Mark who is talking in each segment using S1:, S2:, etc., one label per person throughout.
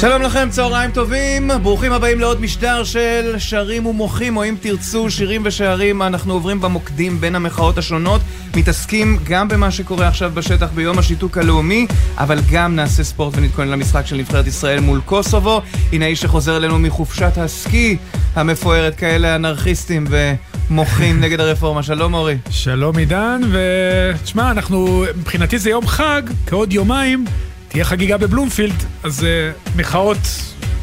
S1: שלום לכם, צהריים טובים, ברוכים הבאים לעוד משדר של שרים ומוחים, או אם תרצו, שירים ושערים, אנחנו עוברים במוקדים בין המחאות השונות, מתעסקים גם במה שקורה עכשיו בשטח ביום השיתוק הלאומי, אבל גם נעשה ספורט ונתכונן למשחק של נבחרת ישראל מול קוסובו. הנה איש שחוזר אלינו מחופשת הסקי המפוארת, כאלה אנרכיסטים ומוחים נגד הרפורמה. שלום אורי.
S2: שלום עידן, ותשמע, אנחנו, מבחינתי זה יום חג, כעוד יומיים. תהיה חגיגה בבלומפילד, אז uh, מחאות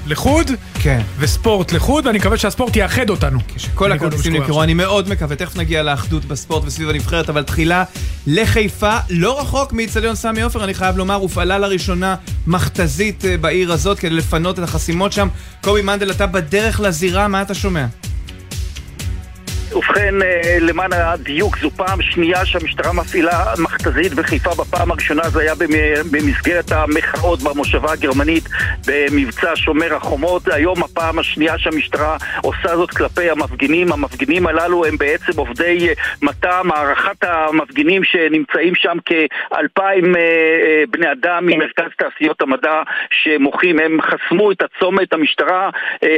S2: לחוד,
S1: כן.
S2: וספורט לחוד, ואני מקווה שהספורט יאחד אותנו.
S1: שכל הכרטיסים נמכרו, אני מאוד מקווה, תכף נגיע לאחדות בספורט וסביב הנבחרת, אבל תחילה לחיפה, לא רחוק מאיצטדיון סמי עופר, אני חייב לומר, הופעלה לראשונה מכתזית אה, בעיר הזאת כדי לפנות את החסימות שם. קובי מנדל, אתה בדרך לזירה, מה אתה שומע?
S3: ובכן, אה, למען הדיוק, זו פעם שנייה שהמשטרה מפעילה מכתזית בחיפה. בפעם הראשונה זה היה במסגרת המחאות במושבה הגרמנית במבצע שומר החומות. היום הפעם השנייה שהמשטרה עושה זאת כלפי המפגינים. המפגינים הללו הם בעצם עובדי אה, מטה, מערכת המפגינים שנמצאים שם כאלפיים אה, בני אדם ממרכז תעשיות המדע שמוחים. הם חסמו את הצומת. המשטרה,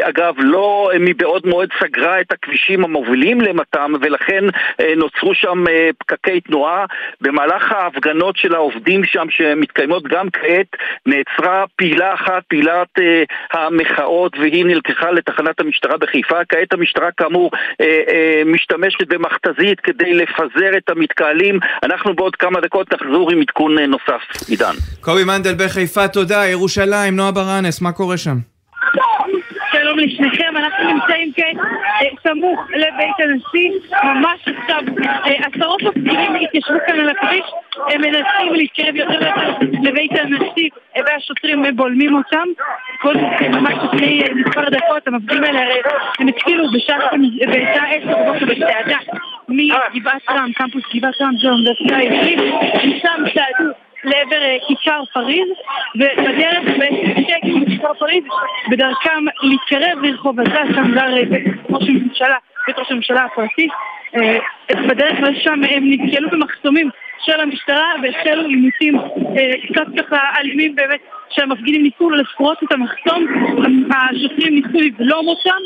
S3: אגב, לא מבעוד מועד סגרה את הכבישים המובילים למתם ולכן אה, נוצרו שם אה, פקקי תנועה. במהלך ההפגנות של העובדים שם שמתקיימות גם כעת נעצרה פעילה אחת, פעילת אה, המחאות והיא נלקחה לתחנת המשטרה בחיפה. כעת המשטרה כאמור משתמשת במכתזית כדי לפזר את המתקהלים. אנחנו בעוד כמה דקות נחזור עם עדכון נוסף. עידן.
S1: קובי מנדל בחיפה, תודה. ירושלים, נועה ברנס, מה קורה שם?
S4: לשניכם, אנחנו נמצאים כעת אה, סמוך לבית הנשיא, ממש עכשיו אה, עשרות מפגינים התיישבו כאן על הכביש, הם מנסים להתקרב יותר לבית הנשיא והשוטרים בולמים אותם. כל ממש לפני מספר דקות המפגינים האלה הרי הם התחילו בשעה עשר בבוקר בצעדה מגבעת רם, קמפוס גבעת רם זו האוניברסיטה העברית, משם צעדו לעבר אה, כיכר פריז, ובדרך בעצם בכיכר פריז, בדרכם להתקרב לרחוב הזה, שם גר אה, ראש הממשלה, בית ראש הממשלה הפרטי. אה, בדרך לשם הם נתקלו במחסומים של המשטרה והחלו עימותים קצת ככה אלימים באמת שהמפגינים ניסו לפרוץ את המחסום, השוטרים ניסו לבלום אותם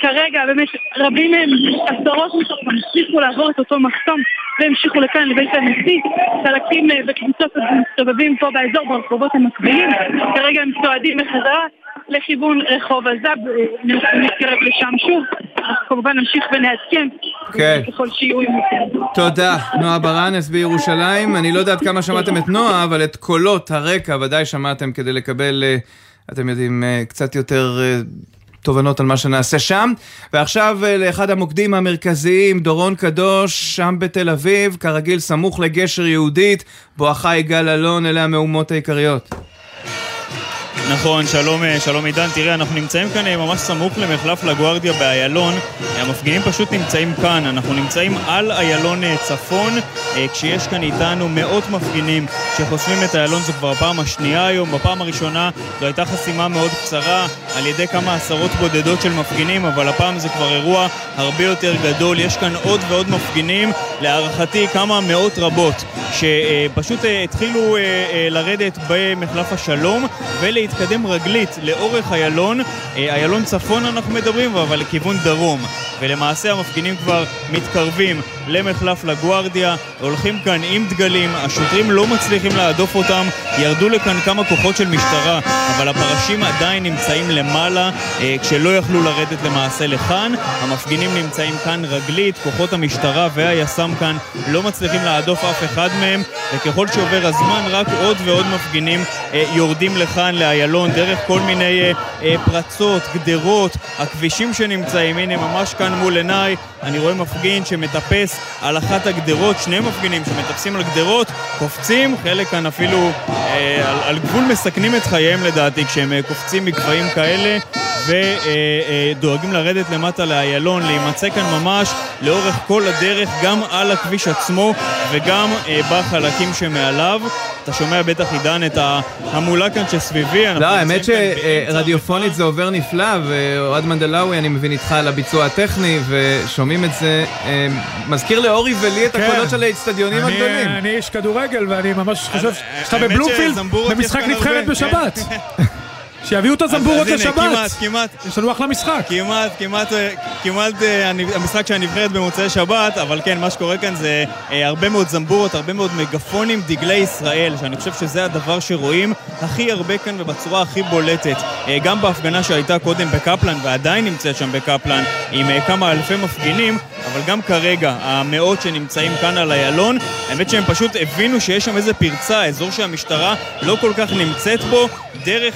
S4: כרגע באמת רבים מהם, עשרות מתוכם, הצליחו לעבור את אותו מחסום והמשיכו לכאן לבית הנשיא. חלקים וקבוצות אה, מסתובבים פה באזור ברחובות המקבילים. כרגע הם צועדים בחזרה לכיוון רחוב עזב, אה, נתקרב לשם שוב. אנחנו כמובן נמשיך ונעדכן
S1: כן.
S4: ככל שיהיו עימותים.
S1: תודה. נועה ברנס בירושלים. אני לא יודעת כמה שמעתם את נועה, אבל את קולות הרקע ודאי שמעתם כדי לקבל, אה, אתם יודעים, קצת יותר תובנות על מה שנעשה שם. ועכשיו אה, לאחד המוקדים המרכזיים, דורון קדוש, שם בתל אביב, כרגיל סמוך לגשר יהודית, בואכה יגאל אלון, אלה המהומות העיקריות.
S5: נכון, שלום, אה, שלום עידן. תראה, אנחנו נמצאים כאן אה, ממש סמוך למחלף לגוארדיה באיילון. המפגינים פשוט נמצאים כאן. אנחנו נמצאים על איילון צפון, כשיש כאן איתנו מאות מפגינים שחוסמים את איילון. זו כבר הפעם השנייה היום. בפעם הראשונה זו הייתה חסימה מאוד קצרה על ידי כמה עשרות בודדות של מפגינים, אבל הפעם זה כבר אירוע הרבה יותר גדול. יש כאן עוד ועוד מפגינים, להערכתי כמה מאות רבות, שפשוט התחילו לרדת במחלף השלום ולהתקדם. להתקדם רגלית לאורך איילון, אה, איילון צפון אנחנו מדברים, אבל לכיוון דרום. ולמעשה המפגינים כבר מתקרבים למחלף לגוארדיה, הולכים כאן עם דגלים, השוטרים לא מצליחים להדוף אותם, ירדו לכאן כמה כוחות של משטרה, אבל הפרשים עדיין נמצאים למעלה, אה, כשלא יכלו לרדת למעשה לכאן. המפגינים נמצאים כאן רגלית, כוחות המשטרה והיס"מ כאן לא מצליחים להדוף אף אחד מהם, וככל שעובר הזמן רק עוד ועוד מפגינים יורדים לכאן לאיילון דרך כל מיני אה, אה, פרצות, גדרות, הכבישים שנמצאים, הנה ממש כאן מול עיניי. אני רואה מפגין שמטפס על אחת הגדרות, שני מפגינים שמטפסים על גדרות, קופצים, חלק כאן אפילו אה, על, גבול מסכנים את חייהם לדעתי כשהם אה, קופצים מגבהים כאלה ודואגים אה, אה, לרדת למטה לאיילון, להימצא כאן ממש לאורך כל הדרך, גם על הכביש עצמו וגם אה, בחלקים שמעליו. אתה שומע בטח עידן את ההמולה כאן שסביבי.
S1: לא, האמת שרדיופונית זה עובר נפלא, ואוהד מנדלאווי, אני מבין איתך על הביצוע הטכני, ושומעים את זה. מזכיר לאורי ולי את כן. הקולות של האצטדיונים הגדולים.
S2: אני איש כדורגל, ואני ממש חושב שאתה בבלומפילד במשחק נבחרת בשבת. שיביאו את הזמבורות לשבת.
S5: כמעט, כמעט.
S2: יש לנו אחלה משחק.
S5: כמעט, כמעט, אה, כמעט אה, המשחק של הנבחרת במוצאי שבת, אבל כן, מה שקורה כאן זה אה, הרבה מאוד זמבורות, הרבה מאוד מגפונים, דגלי ישראל, שאני חושב שזה הדבר שרואים הכי הרבה כאן ובצורה הכי בולטת. גם בהפגנה שהייתה קודם בקפלן, ועדיין נמצאת שם בקפלן, עם כמה אלפי מפגינים, אבל גם כרגע, המאות שנמצאים כאן על איילון, האמת שהם פשוט הבינו שיש שם איזה פרצה, אזור שהמשטרה לא כל כך נמצאת בו, דרך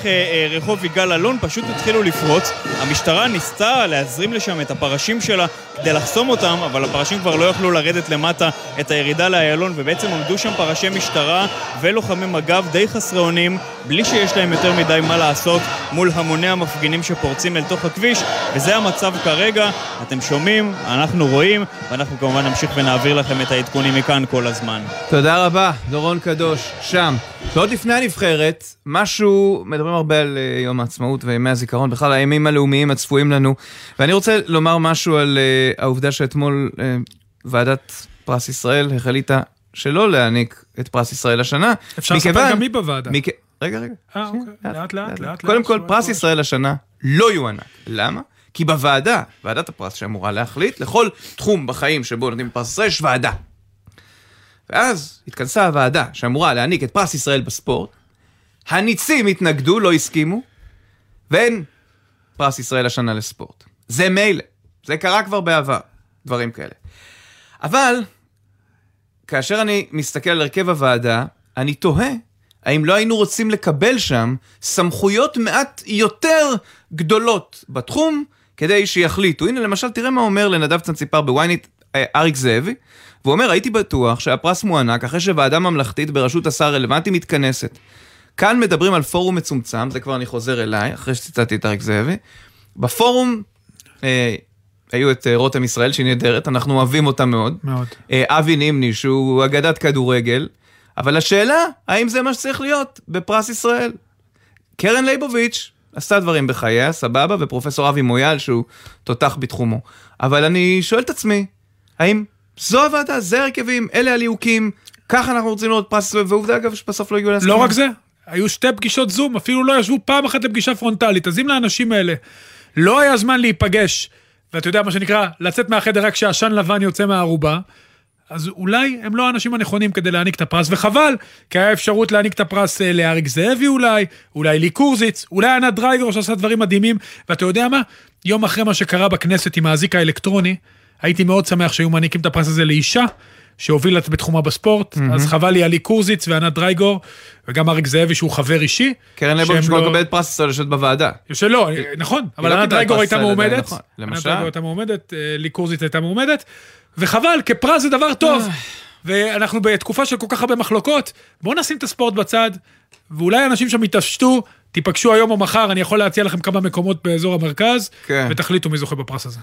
S5: אה, אה, רחוב יגאל אלון, פשוט התחילו לפרוץ. המשטרה ניסתה להזרים לשם את הפרשים שלה כדי לחסום אותם, אבל הפרשים כבר לא יכלו לרדת למטה את הירידה לאיילון, ובעצם עמדו שם פרשי משטרה ולוחמי מג"ב די חסרי אונים, בלי שיש להם יותר מדי מה לעשות מול המוני המפגינים שפורצים אל תוך הכביש, וזה המצב כרגע. אתם שומעים, אנחנו רואים, ואנחנו כמובן נמשיך ונעביר לכם את העדכונים מכאן כל הזמן.
S1: תודה רבה, דורון קדוש, שם. ועוד לפני הנבחרת, משהו, מדברים הרבה על אה, יום העצמאות וימי הזיכרון, בכלל הימים הלאומיים הצפויים לנו, ואני רוצה לומר משהו על אה, העובדה שאתמול אה, ועדת פרס ישראל החליטה שלא להעניק את פרס ישראל השנה.
S2: אפשר לספר גם מי בוועדה.
S1: מכ... רגע, רגע.
S2: אה, אוקיי. לאט, לאט, לאט.
S1: קודם
S2: לאט,
S1: כל,
S2: שורה,
S1: פרס. ישראל השנה לא יוענק. למה? כי בוועדה, ועדת הפרס שאמורה להחליט, לכל תחום בחיים שבו נותנים פרס ישראל, יש ועדה. ואז התכנסה הוועדה שאמורה להעניק את פרס ישראל בספורט, הניצים התנגדו, לא הסכימו, ואין פרס ישראל השנה לספורט. זה מילא, זה קרה כבר בעבר, דברים כאלה. אבל, כאשר אני מסתכל על הרכב הוועדה, אני תוהה האם לא היינו רוצים לקבל שם סמכויות מעט יותר גדולות בתחום, כדי שיחליטו. הנה, למשל, תראה מה אומר לנדב צנציפר בוויינט אה, אריק זאבי, והוא אומר, הייתי בטוח שהפרס מוענק אחרי שוועדה ממלכתית בראשות השר הרלוונטי מתכנסת. כאן מדברים על פורום מצומצם, זה כבר אני חוזר אליי, אחרי שציטטתי את אריק זאבי. בפורום אה, היו את אה, רותם ישראל, שהיא נהדרת, אנחנו אוהבים אותה מאוד.
S2: מאוד.
S1: אה, אבי נימני, שהוא אגדת כדורגל, אבל השאלה, האם זה מה שצריך להיות בפרס ישראל? קרן ליבוביץ' עשתה דברים בחייה, סבבה, ופרופסור אבי מויאל, שהוא תותח בתחומו. אבל אני שואל את עצמי, האם זו הוועדה, זה הרכבים, אלה הליהוקים, ככה אנחנו רוצים לראות פרס ועובדה אגב שבסוף לא הגיעו להסכמה.
S2: לא רק זה, היו שתי פגישות זום, אפילו לא ישבו פעם אחת לפגישה פרונטלית. אז אם לאנשים האלה לא היה זמן להיפגש, ואתה יודע מה שנקרא, לצאת מהחדר רק כשעשן לבן יוצא מהערובה, אז אולי הם לא האנשים הנכונים כדי להעניק את הפרס, וחבל, כי היה אפשרות להעניק את הפרס אה, לאריק זאבי אולי, אולי לי קורזיץ, אולי ענת דרייגור שעשה דברים מדהימים, ואתה יודע מה? יום אחרי מה שקרה בכנסת עם האזיק האלקטרוני, הייתי מאוד שמח שהיו מעניקים את הפרס הזה לאישה, שהובילה בתחומה בספורט, אז חבל לי על לי קורזיץ וענת דרייגור, וגם אריק זאבי שהוא חבר אישי.
S1: קרן ליבוביץ'
S2: שהם
S1: כבר
S2: לא-
S1: מקבלת פרס ישראל לשבת בוועדה.
S2: שלא, נכון, אבל
S1: לא
S2: ענת
S1: קיבלה
S2: דרייגור הייתה מועמדת,
S1: נכון.
S2: ענת
S1: למשל?
S2: דרייגור הייתה מועמדת, אה, לי קורזיץ הייתה מועמדת, וחבל, כפרס זה דבר טוב.
S1: אה.
S2: ואנחנו בתקופה של כל כך הרבה מחלוקות, בואו נשים את הספורט בצד, ואולי אנשים שם יתעשתו, תיפגשו היום או מחר, אני יכול להציע לכם כמה מקומות באזור המרכז,
S1: כן.
S2: ותחליטו מי זוכה בפרס הזה.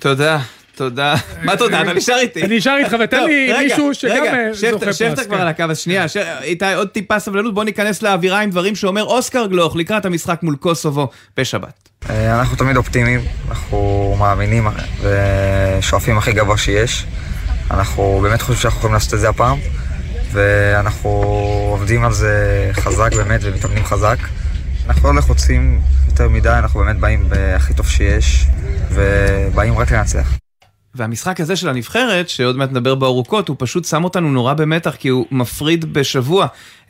S1: תודה, תודה. מה תודה? אתה נשאר איתי.
S2: אני נשאר איתך, ותן
S1: טוב,
S2: לי מישהו שגם אה, זוכה פרס.
S1: שפטר כבר
S2: כן.
S1: על הקו, אז שנייה, איתי, עוד טיפה סבלנות, בוא ניכנס לאווירה עם דברים שאומר אוסקר גלוך לקראת המשחק מול קוסובו בשבת.
S6: אה, אנחנו תמיד אופטימיים, אנחנו מאמינים ושואפים הכי גבוה שיש. אנחנו באמת חושבים שאנחנו יכולים לעשות את זה הפעם, ואנחנו עובדים על זה חזק באמת ומתאמנים חזק. אנחנו לא לחוצים יותר מדי, אנחנו באמת באים בהכי טוב שיש, ובאים רק לנצח.
S1: והמשחק הזה של הנבחרת, שעוד מעט נדבר בו ארוכות, הוא פשוט שם אותנו נורא במתח, כי הוא מפריד בשבוע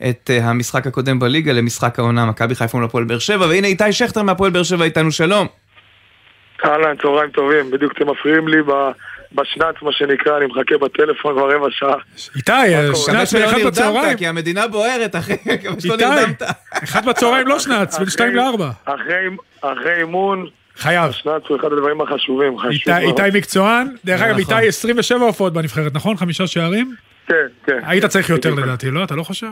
S1: את uh, המשחק הקודם בליגה למשחק העונה, מכבי חיפה מול הפועל באר שבע, והנה איתי שכטר מהפועל באר שבע איתנו, שלום.
S7: אהלן, צהריים טובים. בדיוק אתם מפריעים לי ב- בשנץ, מה שנקרא, אני מחכה בטלפון כבר רבע שעה.
S2: איתי, שנץ באחד בצהריים.
S1: כי המדינה בוערת, אחי, מקווה שלא
S2: איתי,
S1: נרדמת.
S2: אחד בצהריים לא שנץ, בין שתיים לארבע.
S7: אחרי אימון,
S2: חייב.
S7: השנץ הוא אחד הדברים החשובים. חשוב
S2: איתי,
S7: מאוד.
S2: איתי מקצוען, דרך אגב,
S1: נכון.
S2: איתי 27 הופעות בנבחרת, נכון? חמישה שערים?
S7: כן, כן.
S2: היית צריך יותר. לדעתי, לא? אתה לא חושב?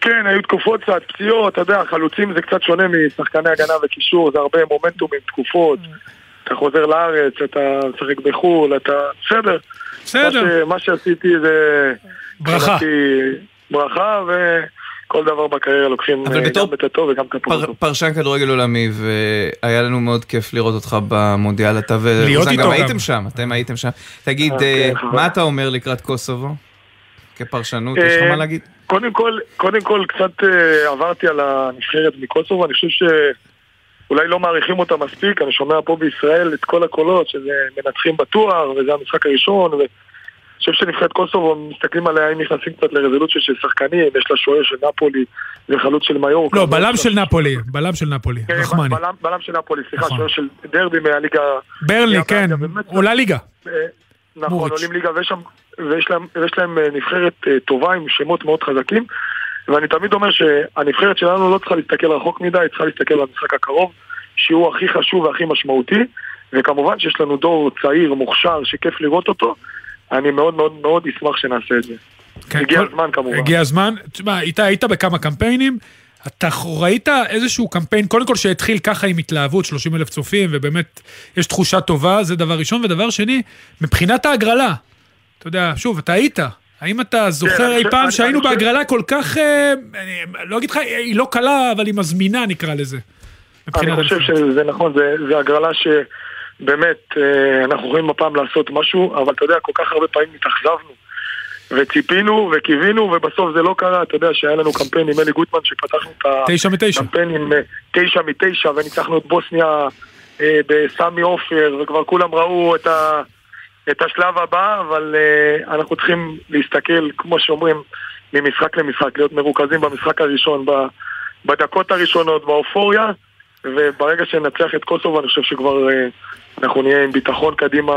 S7: כן, היו תקופות קצת, פציעות, אתה יודע, חלוצים זה קצת שונה משחקני הגנה וקישור, זה הרבה מומנטומים, תקופות. אתה חוזר לארץ, אתה משחק בחו"ל, אתה... בסדר.
S2: בסדר,
S7: מה, ש... מה שעשיתי זה...
S2: ברכה.
S7: ברכה, וכל דבר בקריירה לוקחים
S1: אבל
S7: אה, גם את הטוב וגם את הפחות.
S1: פר, פרשן כדורגל עולמי, והיה לנו מאוד כיף לראות אותך במונדיאל, אתה ורוזן גם. הייתם שם, אתם הייתם שם. תגיד,
S7: אה,
S1: אה,
S7: כן, חבל.
S1: מה אתה אומר לקראת קוסובו? כפרשנות, יש לך
S7: אה,
S1: מה להגיד?
S7: קודם כל, קודם כל קצת אה, עברתי על הנבחרת מקוסובו, אני חושב שאולי לא מעריכים אותה מספיק, אני שומע פה בישראל את כל הקולות שזה מנצחים בתואר, וזה המשחק הראשון, ואני חושב שנבחרת קוסובו, מסתכלים עליה, אם נכנסים קצת לרזולוציה של שחקנים, יש לה שוער של נפולי וחלוץ של מיורקה.
S2: לא, בלם של נפולי, בלם של נפולי,
S7: כן,
S2: רחמני.
S7: בלם- של נפולי, סליחה,
S2: נכון.
S7: שוער של דרבי מהליגה...
S2: ברלי, כן, עולה ליגה.
S7: אה, נכון. עולים ליגה להם, ויש להם אה, נבחרת אה, טובה עם שמות מאוד חזקים ואני תמיד אומר שהנבחרת שלנו לא צריכה להסתכל רחוק מדי, היא צריכה להסתכל על המשחק הקרוב שהוא הכי חשוב והכי משמעותי וכמובן שיש לנו דור צעיר, מוכשר, שכיף לראות אותו אני מאוד מאוד מאוד אשמח שנעשה את זה.
S2: כן,
S7: הגיע
S2: כל-
S7: הזמן כמובן.
S2: הגיע הזמן. תשמע, היית, היית בכמה קמפיינים, אתה ראית איזשהו קמפיין, קודם כל שהתחיל ככה עם התלהבות, 30 אלף צופים, ובאמת יש תחושה טובה, זה דבר ראשון. ודבר שני, מבחינת ההגרלה, אתה יודע, שוב, אתה היית. האם אתה זוכר
S7: כן, אני
S2: אי פעם שהיינו בהגרלה כל כך, אה, אני לא אגיד לך, היא לא קלה, אבל היא מזמינה נקרא לזה.
S7: אני חושב. שזה נכון, זה, זה הגרלה שבאמת אה, אנחנו יכולים הפעם לעשות משהו, אבל אתה יודע, כל כך הרבה פעמים התאכזבנו. וציפינו וקיווינו ובסוף זה לא קרה, אתה יודע שהיה לנו קמפיין עם אלי גוטמן שפתחנו את. הקמפיין עם אה, תשע מתשע וניצחנו את בוסניה אה, בסמי עופר וכבר כולם ראו את, ה, את השלב הבא, אבל אנחנו צריכים להסתכל, כמו שאומרים, ממשחק למשחק, להיות מרוכזים במשחק הראשון, בדקות הראשונות, באופוריה, וברגע שננצח את קוסובו אני חושב שכבר אנחנו נהיה עם ביטחון קדימה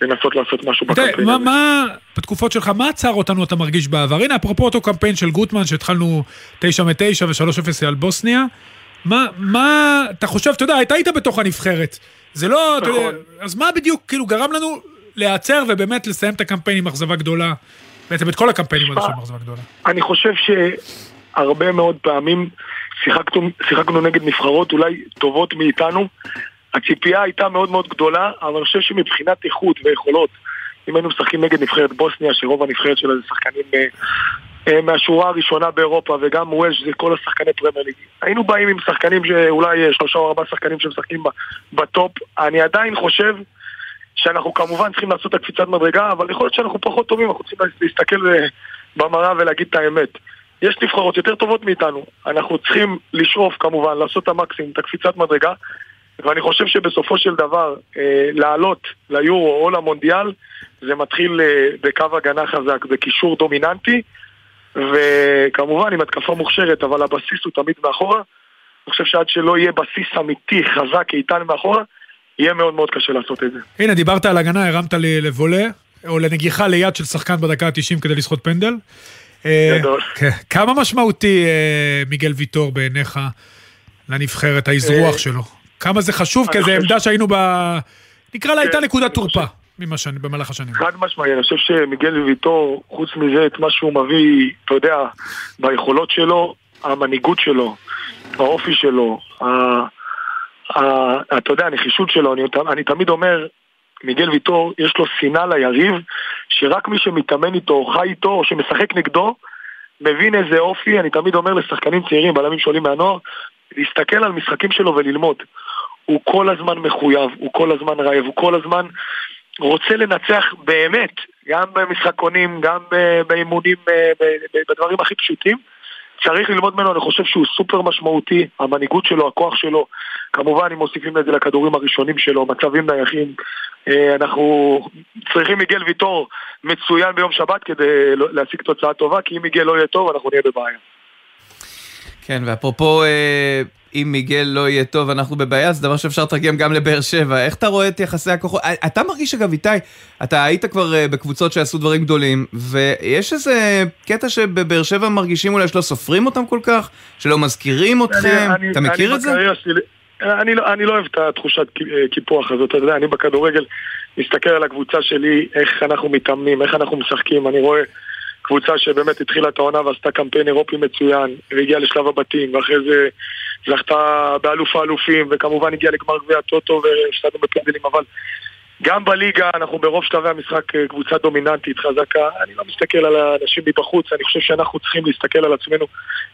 S7: לנסות לעשות משהו בקמפיין הזה.
S2: מה, בתקופות שלך, מה עצר אותנו אתה מרגיש בעבר? הנה, אפרופו אותו קמפיין של גוטמן, שהתחלנו 9 מ-9 ו-3-0 על בוסניה, מה, מה, אתה חושב, אתה יודע, אתה היית בתוך הנבחרת. זה לא, אתה יודע,
S7: נכון.
S2: אז מה בדיוק, כאילו, גרם לנו להיעצר ובאמת לסיים את הקמפיין עם אכזבה גדולה? בעצם את כל הקמפיינים האלה עם אכזבה גדולה.
S7: אני חושב שהרבה מאוד פעמים שיחקנו, שיחקנו נגד נבחרות אולי טובות מאיתנו. הציפייה הייתה מאוד מאוד גדולה, אבל אני חושב שמבחינת איכות ויכולות, אם היינו משחקים נגד נבחרת בוסניה, שרוב הנבחרת שלה זה שחקנים אה, אה, מהשורה הראשונה באירופה, וגם ויילס זה כל השחקני פרמייר ליג. היינו באים עם שחקנים שאולי אה, שלושה או ארבעה שחקנים שמשחקים בטופ. אני עדיין חושב שאנחנו כמובן צריכים לעשות את הקפיצת מדרגה, אבל יכול להיות שאנחנו פחות טובים, אנחנו צריכים להסתכל אה, במראה ולהגיד את האמת. יש נבחרות יותר טובות מאיתנו, אנחנו צריכים לשאוף כמובן, לעשות את המקסימום, את הקפיצת מדרגה, ואני חושב שבסופו של דבר, אה, לעלות ליורו או למונדיאל, זה מתחיל אה, בקו הגנה חזק, בקישור דומיננטי, וכמובן עם התקפה מוכשרת, אבל הבסיס הוא תמיד מאחורה. אני חושב שעד שלא יהיה בסיס אמיתי, חזק, איתן מאחורה, יהיה מאוד מאוד קשה לעשות את זה.
S2: הנה, דיברת על הגנה, הרמת לי לבולה, או לנגיחה ליד של שחקן בדקה ה-90 כדי לסחוט פנדל. אה,
S7: גדול.
S2: כן. כמה משמעותי אה, מיגל ויטור בעיניך לנבחרת, האזרוח
S7: אה,
S2: שלו? כמה זה חשוב, כי זו עמדה שהיינו ב... נקרא לה, הייתה
S7: כן,
S2: נקודת תורפה במהלך השנים.
S7: חד משמעי, אני חושב שמיגל ויטור, חוץ מזה, את מה שהוא מביא, אתה יודע, ביכולות שלו, המנהיגות שלו, האופי שלו. אתה יודע, הנחישות שלו, אני, אני תמיד אומר, מיגל ויטור, יש לו שנאה ליריב, שרק מי שמתאמן איתו, או חי איתו, או שמשחק נגדו, מבין איזה אופי, אני תמיד אומר לשחקנים צעירים, בלמים שעולים מהנוער, להסתכל על משחקים שלו וללמוד. הוא כל הזמן מחויב, הוא כל הזמן רעב, הוא כל הזמן רוצה לנצח באמת, גם במשחקונים, גם באימונים, בדברים הכי פשוטים. צריך ללמוד ממנו, אני חושב שהוא סופר משמעותי, המנהיגות שלו, הכוח שלו, כמובן אם מוסיפים את זה לכדורים הראשונים שלו, מצבים נייחים, אה, אנחנו צריכים מיגל ויטור מצוין ביום שבת כדי לא- להשיג תוצאה טובה, כי אם מיגל לא יהיה טוב אנחנו נהיה בבעיה.
S1: כן, ואפרופו, אה, אם מיגל לא יהיה טוב, אנחנו בבעיה, זה דבר שאפשר לתרגם גם לבאר שבע. איך אתה רואה את יחסי הכוחות? אה, אתה מרגיש, אגב, איתי, אתה היית כבר אה, בקבוצות שעשו דברים גדולים, ויש איזה קטע שבבאר שבע מרגישים אולי שלא סופרים אותם כל כך, שלא מזכירים אתכם,
S7: אני-
S1: אתה מכיר
S7: אני
S1: את זה?
S7: שלי- אני לא, אני לא אוהב את התחושת אה, קיפוח הזאת, אתה יודע, אני בכדורגל מסתכל על הקבוצה שלי, איך אנחנו מתאמנים, איך אנחנו משחקים, אני רואה קבוצה שבאמת התחילה את העונה ועשתה קמפיין אירופי מצוין, והגיעה לשלב הבתים, ואחרי זה זכתה באלוף האלופים, וכמובן הגיעה לגמר גביע הטוטו והפסדנו בפנדלים, אבל גם בליגה אנחנו ברוב שלבי המשחק אה, קבוצה דומיננטית, חזקה. אני לא מסתכל על האנשים מבחוץ, אני חושב שאנחנו צריכים להסתכל על עצמנו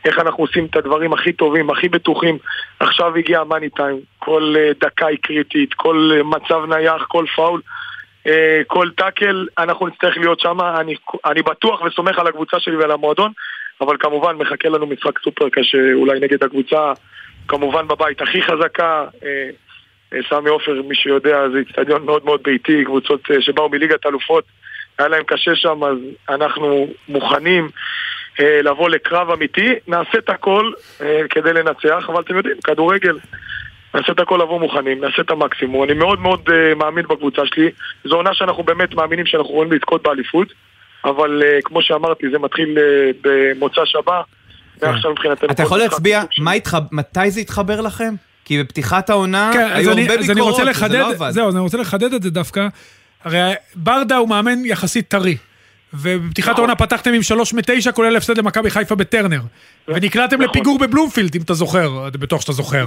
S7: איך אנחנו עושים את הדברים הכי טובים, הכי בטוחים. עכשיו הגיע המאני טיים, כל אה, דקה היא קריטית, כל אה, מצב נייח, כל פאול. כל טאקל, אנחנו נצטרך להיות שם, אני, אני בטוח וסומך על הקבוצה שלי ועל המועדון, אבל כמובן מחכה לנו משחק סופר קשה, אולי נגד הקבוצה, כמובן בבית הכי חזקה. אה, אה, סמי עופר, מי שיודע, זה איצטדיון מאוד מאוד ביתי, קבוצות אה, שבאו מליגת אלופות, היה להם קשה שם, אז אנחנו מוכנים לבוא לקרב אמיתי. נעשה את הכל כדי לנצח, אבל אתם יודעים, כדורגל, נעשה את הכל לבוא מוכנים, נעשה את המקסימום. אני מאוד מאוד מאמין בקבוצה שלי. זו עונה שאנחנו באמת מאמינים שאנחנו יכולים לזכות באליפות, אבל uh, כמו שאמרתי, זה מתחיל uh, במוצא שבת, ועכשיו מבחינתנו...
S1: אתה יכול להצביע מתי זה התחבר לכם? כי בפתיחת העונה כן, היו הרבה ביקורות,
S2: וזה לא עבד. זהו, אז אני רוצה לחדד את זה דווקא. הרי ברדה הוא מאמן יחסית טרי. ובפתיחת נכון. העונה פתחתם עם שלוש מתשע, כולל הפסד למכבי חיפה בטרנר. ונקלעתם נכון. לפיגור בבלומפילד, אם אתה זוכר, אני בטוח שאתה זוכר.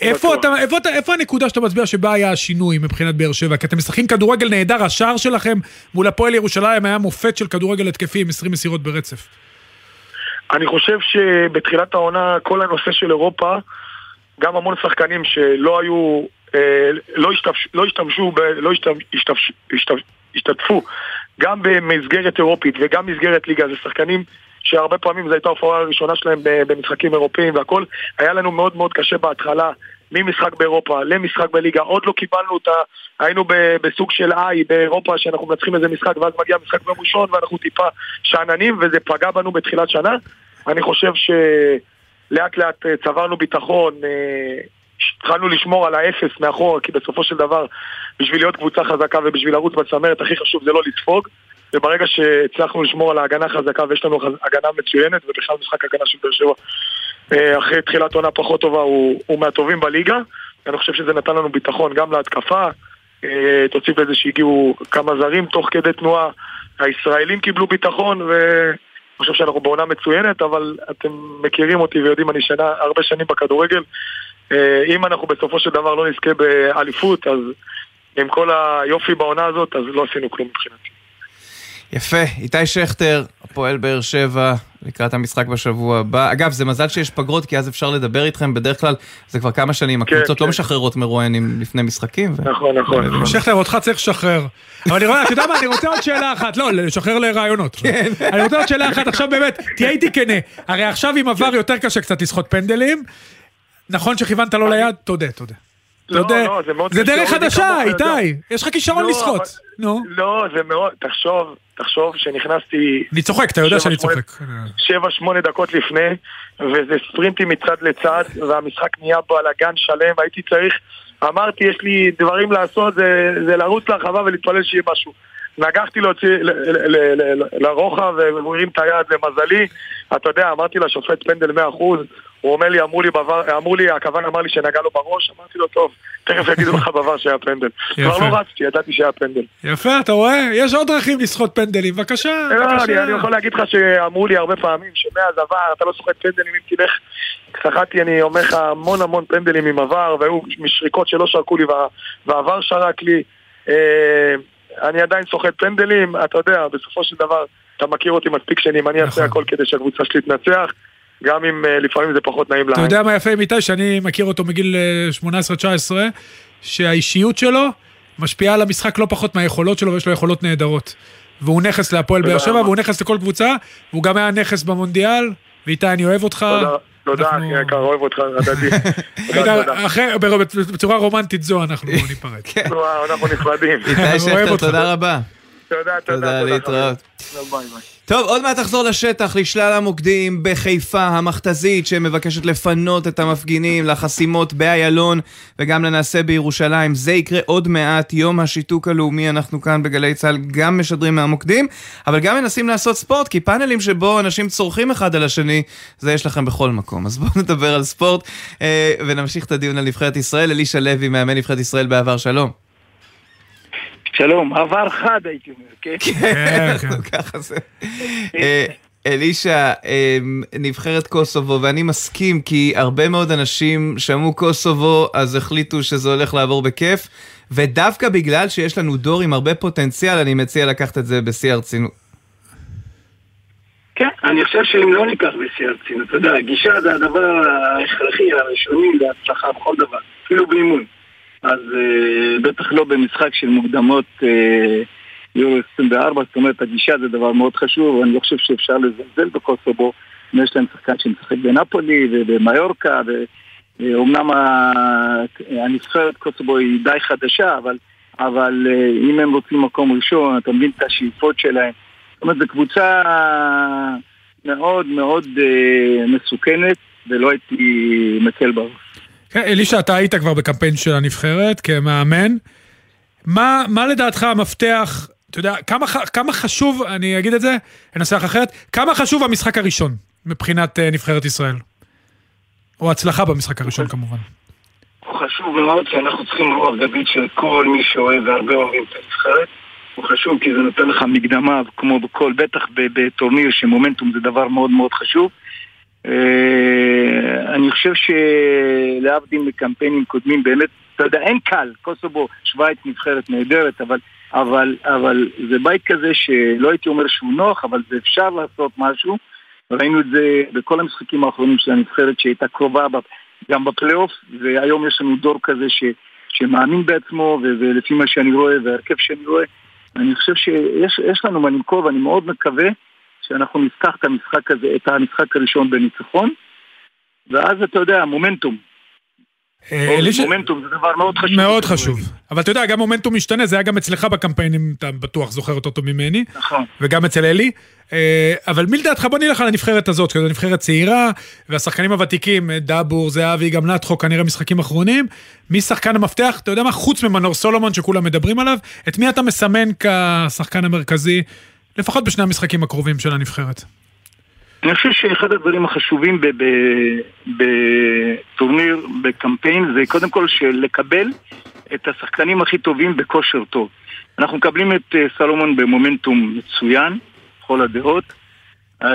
S2: איפה, אתה, איפה, אתה, איפה הנקודה שאתה מצביע שבה היה השינוי מבחינת באר שבע? כי אתם משחקים כדורגל נהדר, השער שלכם מול הפועל ירושלים היה מופת של כדורגל התקפי עם 20 מסירות ברצף.
S7: אני חושב שבתחילת העונה כל הנושא של אירופה, גם המון שחקנים שלא היו, אה, לא, השתפש, לא השתמשו, ב, לא השתפש, השתפש, השתפש, השתתפו גם במסגרת אירופית וגם במסגרת ליגה, זה שחקנים שהרבה פעמים זו הייתה ההופעה הראשונה שלהם במשחקים אירופיים והכל. היה לנו מאוד מאוד קשה בהתחלה, ממשחק באירופה למשחק בליגה, עוד לא קיבלנו אותה, היינו בסוג של איי באירופה שאנחנו מנצחים איזה משחק ואז מגיע משחק ביום ראשון ואנחנו טיפה שאננים וזה פגע בנו בתחילת שנה. אני חושב שלאט לאט אה, צברנו ביטחון, אה, התחלנו לשמור על האפס מאחור, כי בסופו של דבר, בשביל להיות קבוצה חזקה ובשביל לרוץ בצמרת, הכי חשוב זה לא לספוג. וברגע שהצלחנו לשמור על ההגנה חזקה ויש לנו הגנה מצוינת, ובכלל משחק הגנה של באר שבע אה, אחרי תחילת עונה פחות טובה הוא, הוא מהטובים בליגה. אני חושב שזה נתן לנו ביטחון גם להתקפה. אה, תוסיף לזה שהגיעו כמה זרים תוך כדי תנועה. הישראלים קיבלו ביטחון ואני חושב שאנחנו בעונה מצוינת, אבל אתם מכירים אותי ויודעים, אני שנה, הרבה שנים בכדורגל. אה, אם אנחנו בסופו של דבר לא נזכה באליפות, אז עם כל היופי בעונה הזאת, אז לא עשינו כלום מבחינתי.
S1: יפה, איתי שכטר, הפועל באר שבע, לקראת המשחק בשבוע הבא. אגב, זה מזל שיש פגרות, כי אז אפשר לדבר איתכם. בדרך כלל, זה כבר כמה שנים, כן, הקבוצות לא כן, לא משחררות מרואיינים לפני משחקים.
S7: נכון, נכון. נכון.
S2: שכטר, אותך צריך לשחרר. אבל אני רואה, אתה יודע מה, אני רוצה עוד שאלה אחת. לא, לשחרר לרעיונות. כן. אני רוצה עוד שאלה אחת, עכשיו באמת, תהיה איתי כנה. הרי עכשיו עם עבר יותר קשה קצת לסחוט פנדלים. נכון שכיוונת לו ליד? תודה, תודה.
S7: לא, לא, זה מאוד...
S2: זה דרך חדשה, איתי. יש לך כישרון לא, לשחות. נו.
S7: לא, זה מאוד... תחשוב, תחשוב שנכנסתי...
S2: אני צוחק, אתה יודע שאני צוחק.
S7: שבע, שמונה דקות לפני, וזה ספרינטים מצד לצד, והמשחק נהיה בלאגן שלם, הייתי צריך... אמרתי, יש לי דברים לעשות, זה, זה לרוץ להרחבה ולהתפלל שיהיה משהו. נגחתי להוציא לרוחב, והוא הרים את היד למזלי. אתה יודע, אמרתי לשופט פנדל 100%, הוא אומר לי, אמרו לי, בעבר, אמרו לי, הכוון אמר לי שנגע לו בראש, אמרתי לו, טוב, תכף יגידו לך בעבר שהיה פנדל. כבר לא רצתי, ידעתי שהיה פנדל.
S2: יפה, אתה רואה? יש עוד דרכים לסחוט פנדלים, בבקשה.
S7: לא, אני, אני יכול להגיד לך שאמרו לי הרבה פעמים, שמאז עבר, אתה לא סוחט פנדלים אם תלך. סחטתי, אני אומר לך, המון המון פנדלים עם עבר, והיו משריקות שלא שרקו לי, והעבר שרק לי. אה, אני עדיין סוחט פנדלים, אתה יודע, בסופו של דבר, אתה מכיר אותי מספיק שנים, אני אעשה. הכל כדי שהקבוצה שלי תנצח. גם אם uh, לפעמים זה פחות נעים לעין.
S2: אתה יודע מה יפה עם איתי, שאני מכיר אותו מגיל 18-19, אה, שהאישיות שלו משפיעה על המשחק לא פחות מהיכולות שלו, ויש לו יכולות נהדרות. והוא נכס להפועל באר שבע, והוא נכס לכל קבוצה, והוא גם היה נכס במונדיאל, ואיתי, אני אוהב אותך.
S7: תודה. תודה, אני יקר, אוהב אותך, הדדי.
S2: בצורה רומנטית זו אנחנו ניפרד.
S7: כן. אנחנו נפרדים.
S1: איתי שכטר, תודה רבה.
S7: תודה, תודה. תודה,
S1: להתראות. טוב, עוד מעט תחזור לשטח, לשלל המוקדים בחיפה, המכתזית שמבקשת לפנות את המפגינים לחסימות באיילון וגם לנעשה בירושלים. זה יקרה עוד מעט, יום השיתוק הלאומי, אנחנו כאן בגלי צה"ל גם משדרים מהמוקדים, אבל גם מנסים לעשות ספורט, כי פאנלים שבו אנשים צורכים אחד על השני, זה יש לכם בכל מקום. אז בואו נדבר על ספורט אה, ונמשיך את הדיון על נבחרת ישראל. אלישע לוי, מאמן נבחרת ישראל בעבר, שלום.
S8: שלום, עבר חד הייתי אומר, כן? כן,
S1: כן. ככה זה. אה, אלישע, אה, נבחרת קוסובו, ואני מסכים כי הרבה מאוד אנשים שמעו קוסובו, אז החליטו שזה הולך לעבור בכיף, ודווקא בגלל שיש לנו דור עם הרבה פוטנציאל, אני מציע לקחת את זה בשיא הרצינות.
S8: כן, אני חושב שאם לא ניקח בשיא הרצינות, אתה יודע, גישה זה הדבר ההכרחי, הראשוני להצלחה בכל דבר, אפילו באימון. אז אה, בטח לא במשחק של מוקדמות אה, יורו 24, זאת אומרת הגישה זה דבר מאוד חשוב, אני לא חושב שאפשר לזלזל בקוסובו, יש להם שחקן שמשחק בנפולי ובמיורקה, ואומנם הנבחרת קוסובו היא די חדשה, אבל, אבל אה, אם הם רוצים מקום ראשון, אתה מבין את השאיפות שלהם. זאת אומרת, זו קבוצה מאוד מאוד מסוכנת, ולא הייתי מקל בראש.
S2: כן, אלישע, אתה היית כבר בקמפיין של הנבחרת כמאמן. מה, מה לדעתך המפתח, אתה יודע, כמה, כמה חשוב, אני אגיד את זה, אנסח אחרת, כמה חשוב המשחק הראשון מבחינת uh, נבחרת ישראל? או הצלחה במשחק הראשון כמובן.
S8: הוא חשוב מאוד כי אנחנו צריכים רוח גבית של כל מי שאוהב והרבה אוהבים את הנבחרת. הוא חשוב כי זה נותן לך מקדמה, כמו בכל, בטח בטורניר שמומנטום זה דבר מאוד מאוד חשוב. אה, אני חושב שלהבדיל מקמפיינים קודמים, באמת, אתה יודע, אין קל, קוסובו, שווייץ נבחרת נהדרת, אבל, אבל, אבל זה בית כזה שלא הייתי אומר שהוא נוח, אבל זה אפשר לעשות משהו. ראינו את זה בכל המשחקים האחרונים של הנבחרת שהייתה קרובה גם בפלייאוף, והיום יש לנו דור כזה ש, שמאמין בעצמו, ולפי מה שאני רואה וההרכב שאני רואה, אני חושב שיש לנו מה למכור, ואני מאוד מקווה שאנחנו נפתח את המשחק הזה, את המשחק הראשון בניצחון, ואז אתה יודע, מומנטום. אה, מומנטום זה דבר מאוד חשוב.
S2: מאוד חשוב. אבל אתה יודע, גם מומנטום משתנה, זה היה גם אצלך בקמפיינים, אתה בטוח זוכר אותו טוב ממני.
S8: נכון.
S2: וגם אצל אלי. אה, אבל מי לדעתך, בוא נלך על הנבחרת הזאת, כי זו נבחרת צעירה, והשחקנים הוותיקים, אה, דאבור, זהבי, גם נתחו, כנראה משחקים אחרונים. מי שחקן המפתח, אתה יודע מה, חוץ ממנור סולומון שכולם מדברים עליו, את מי אתה מסמן כשחקן המרכזי לפחות בשני המשחקים הקרובים של הנבחרת.
S8: אני חושב שאחד הדברים החשובים בטורניר, בקמפיין, זה קודם כל לקבל את השחקנים הכי טובים בכושר טוב. אנחנו מקבלים את אה, סלומון במומנטום מצוין, בכל הדעות. אה,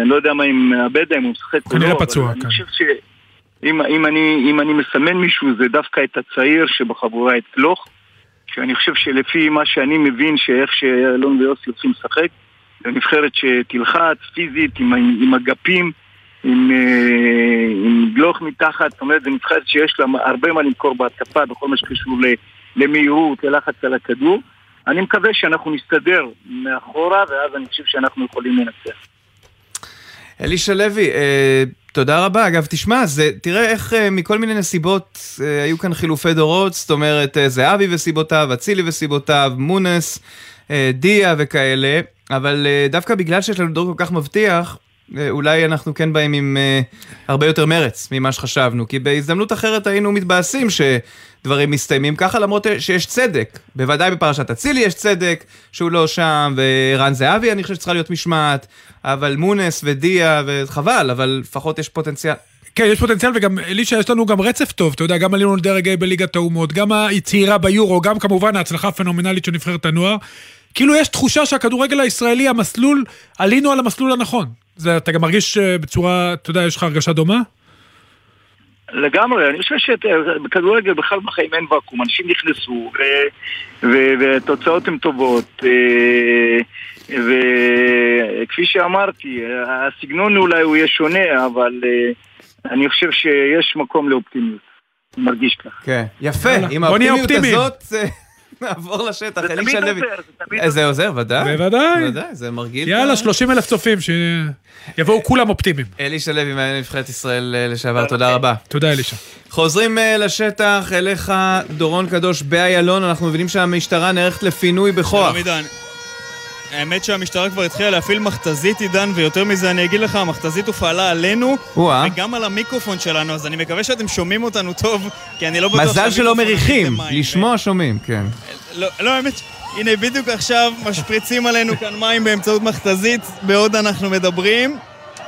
S8: אני לא יודע מה עם עבדה, אם הוא משחק
S2: או לא, כנראה פצוע,
S8: כן. אני חושב שאם אם אני, אם אני מסמן מישהו זה דווקא את הצעיר שבחבורה, את גלוך. שאני חושב שלפי מה שאני מבין שאיך שאלון ויוסי הולכים לשחק, זו נבחרת שתלחץ פיזית, עם, עם אגפים, עם, אה, עם גלוך מתחת, זאת אומרת זו נבחרת שיש לה הרבה מה למכור בהתקפה בכל מה שקשור למהירות, ללחץ על הכדור. אני מקווה שאנחנו נסתדר מאחורה, ואז אני חושב שאנחנו יכולים לנצח.
S1: אלישע לוי, אה, תודה רבה. אגב, תשמע, זה, תראה איך uh, מכל מיני נסיבות uh, היו כאן חילופי דורות, זאת אומרת, uh, זהבי וסיבותיו, אצילי וסיבותיו, מונס, uh, דיה וכאלה, אבל uh, דווקא בגלל שיש לנו דור כל כך מבטיח, אה, אולי אנחנו כן באים עם uh, הרבה יותר מרץ ממה שחשבנו, כי בהזדמנות אחרת היינו מתבאסים שדברים מסתיימים ככה, למרות שיש צדק. בוודאי בפרשת אצילי יש צדק שהוא לא שם, ורן זהבי אני חושב שצריכה להיות משמעת, אבל מונס ודיה, וחבל, אבל לפחות יש פוטנציאל.
S2: כן, יש פוטנציאל, וגם, אלישע, יש לנו גם רצף טוב, אתה יודע, גם עלינו לדרג בליגת האומות, גם הצעירה ביורו, גם כמובן ההצלחה הפנומנלית של נבחרת הנוער. כאילו יש תחושה שהכדורגל הישראלי, המסלול, עלינו על המסלול הנכון. זה, אתה גם מרגיש אה, בצורה, אתה יודע, יש לך הרגשה דומה?
S8: לגמרי, אני חושב שבכדורגל בכלל בחיים אין ואקום, אנשים נכנסו ותוצאות הן טובות אה, וכפי שאמרתי, הסגנון אולי הוא יהיה שונה, אבל אה, אני חושב שיש מקום לאופטימיות, מרגיש כך.
S1: כן, יפה, עם האופטימיות הזאת... נעבור לשטח, אלישע לוי. זה עוזר, ודאי.
S2: בוודאי.
S1: זה מרגיל.
S2: יאללה, 30 אלף צופים, שיבואו כולם אופטימיים.
S1: אלישע לוי, מעניין נבחרת ישראל אה, לשעבר, תודה רבה.
S2: תודה, אלישע.
S1: חוזרים אה, לשטח, אליך, דורון קדוש באיילון, אנחנו מבינים שהמשטרה נערכת לפינוי בכוח.
S5: שלום עידן. האמת שהמשטרה כבר התחילה להפעיל מכתזית, עידן, ויותר מזה אני אגיד לך, המכתזית הופעלה עלינו, וגם על המיקרופון שלנו, אז אני מקווה שאתם שומעים אותנו טוב, כי אני לא בטוח...
S1: מזל שלא מריחים, לשמוע שומעים, כן.
S5: לא, לא, האמת, הנה בדיוק עכשיו משפריצים עלינו כאן מים באמצעות מכתזית, בעוד אנחנו מדברים.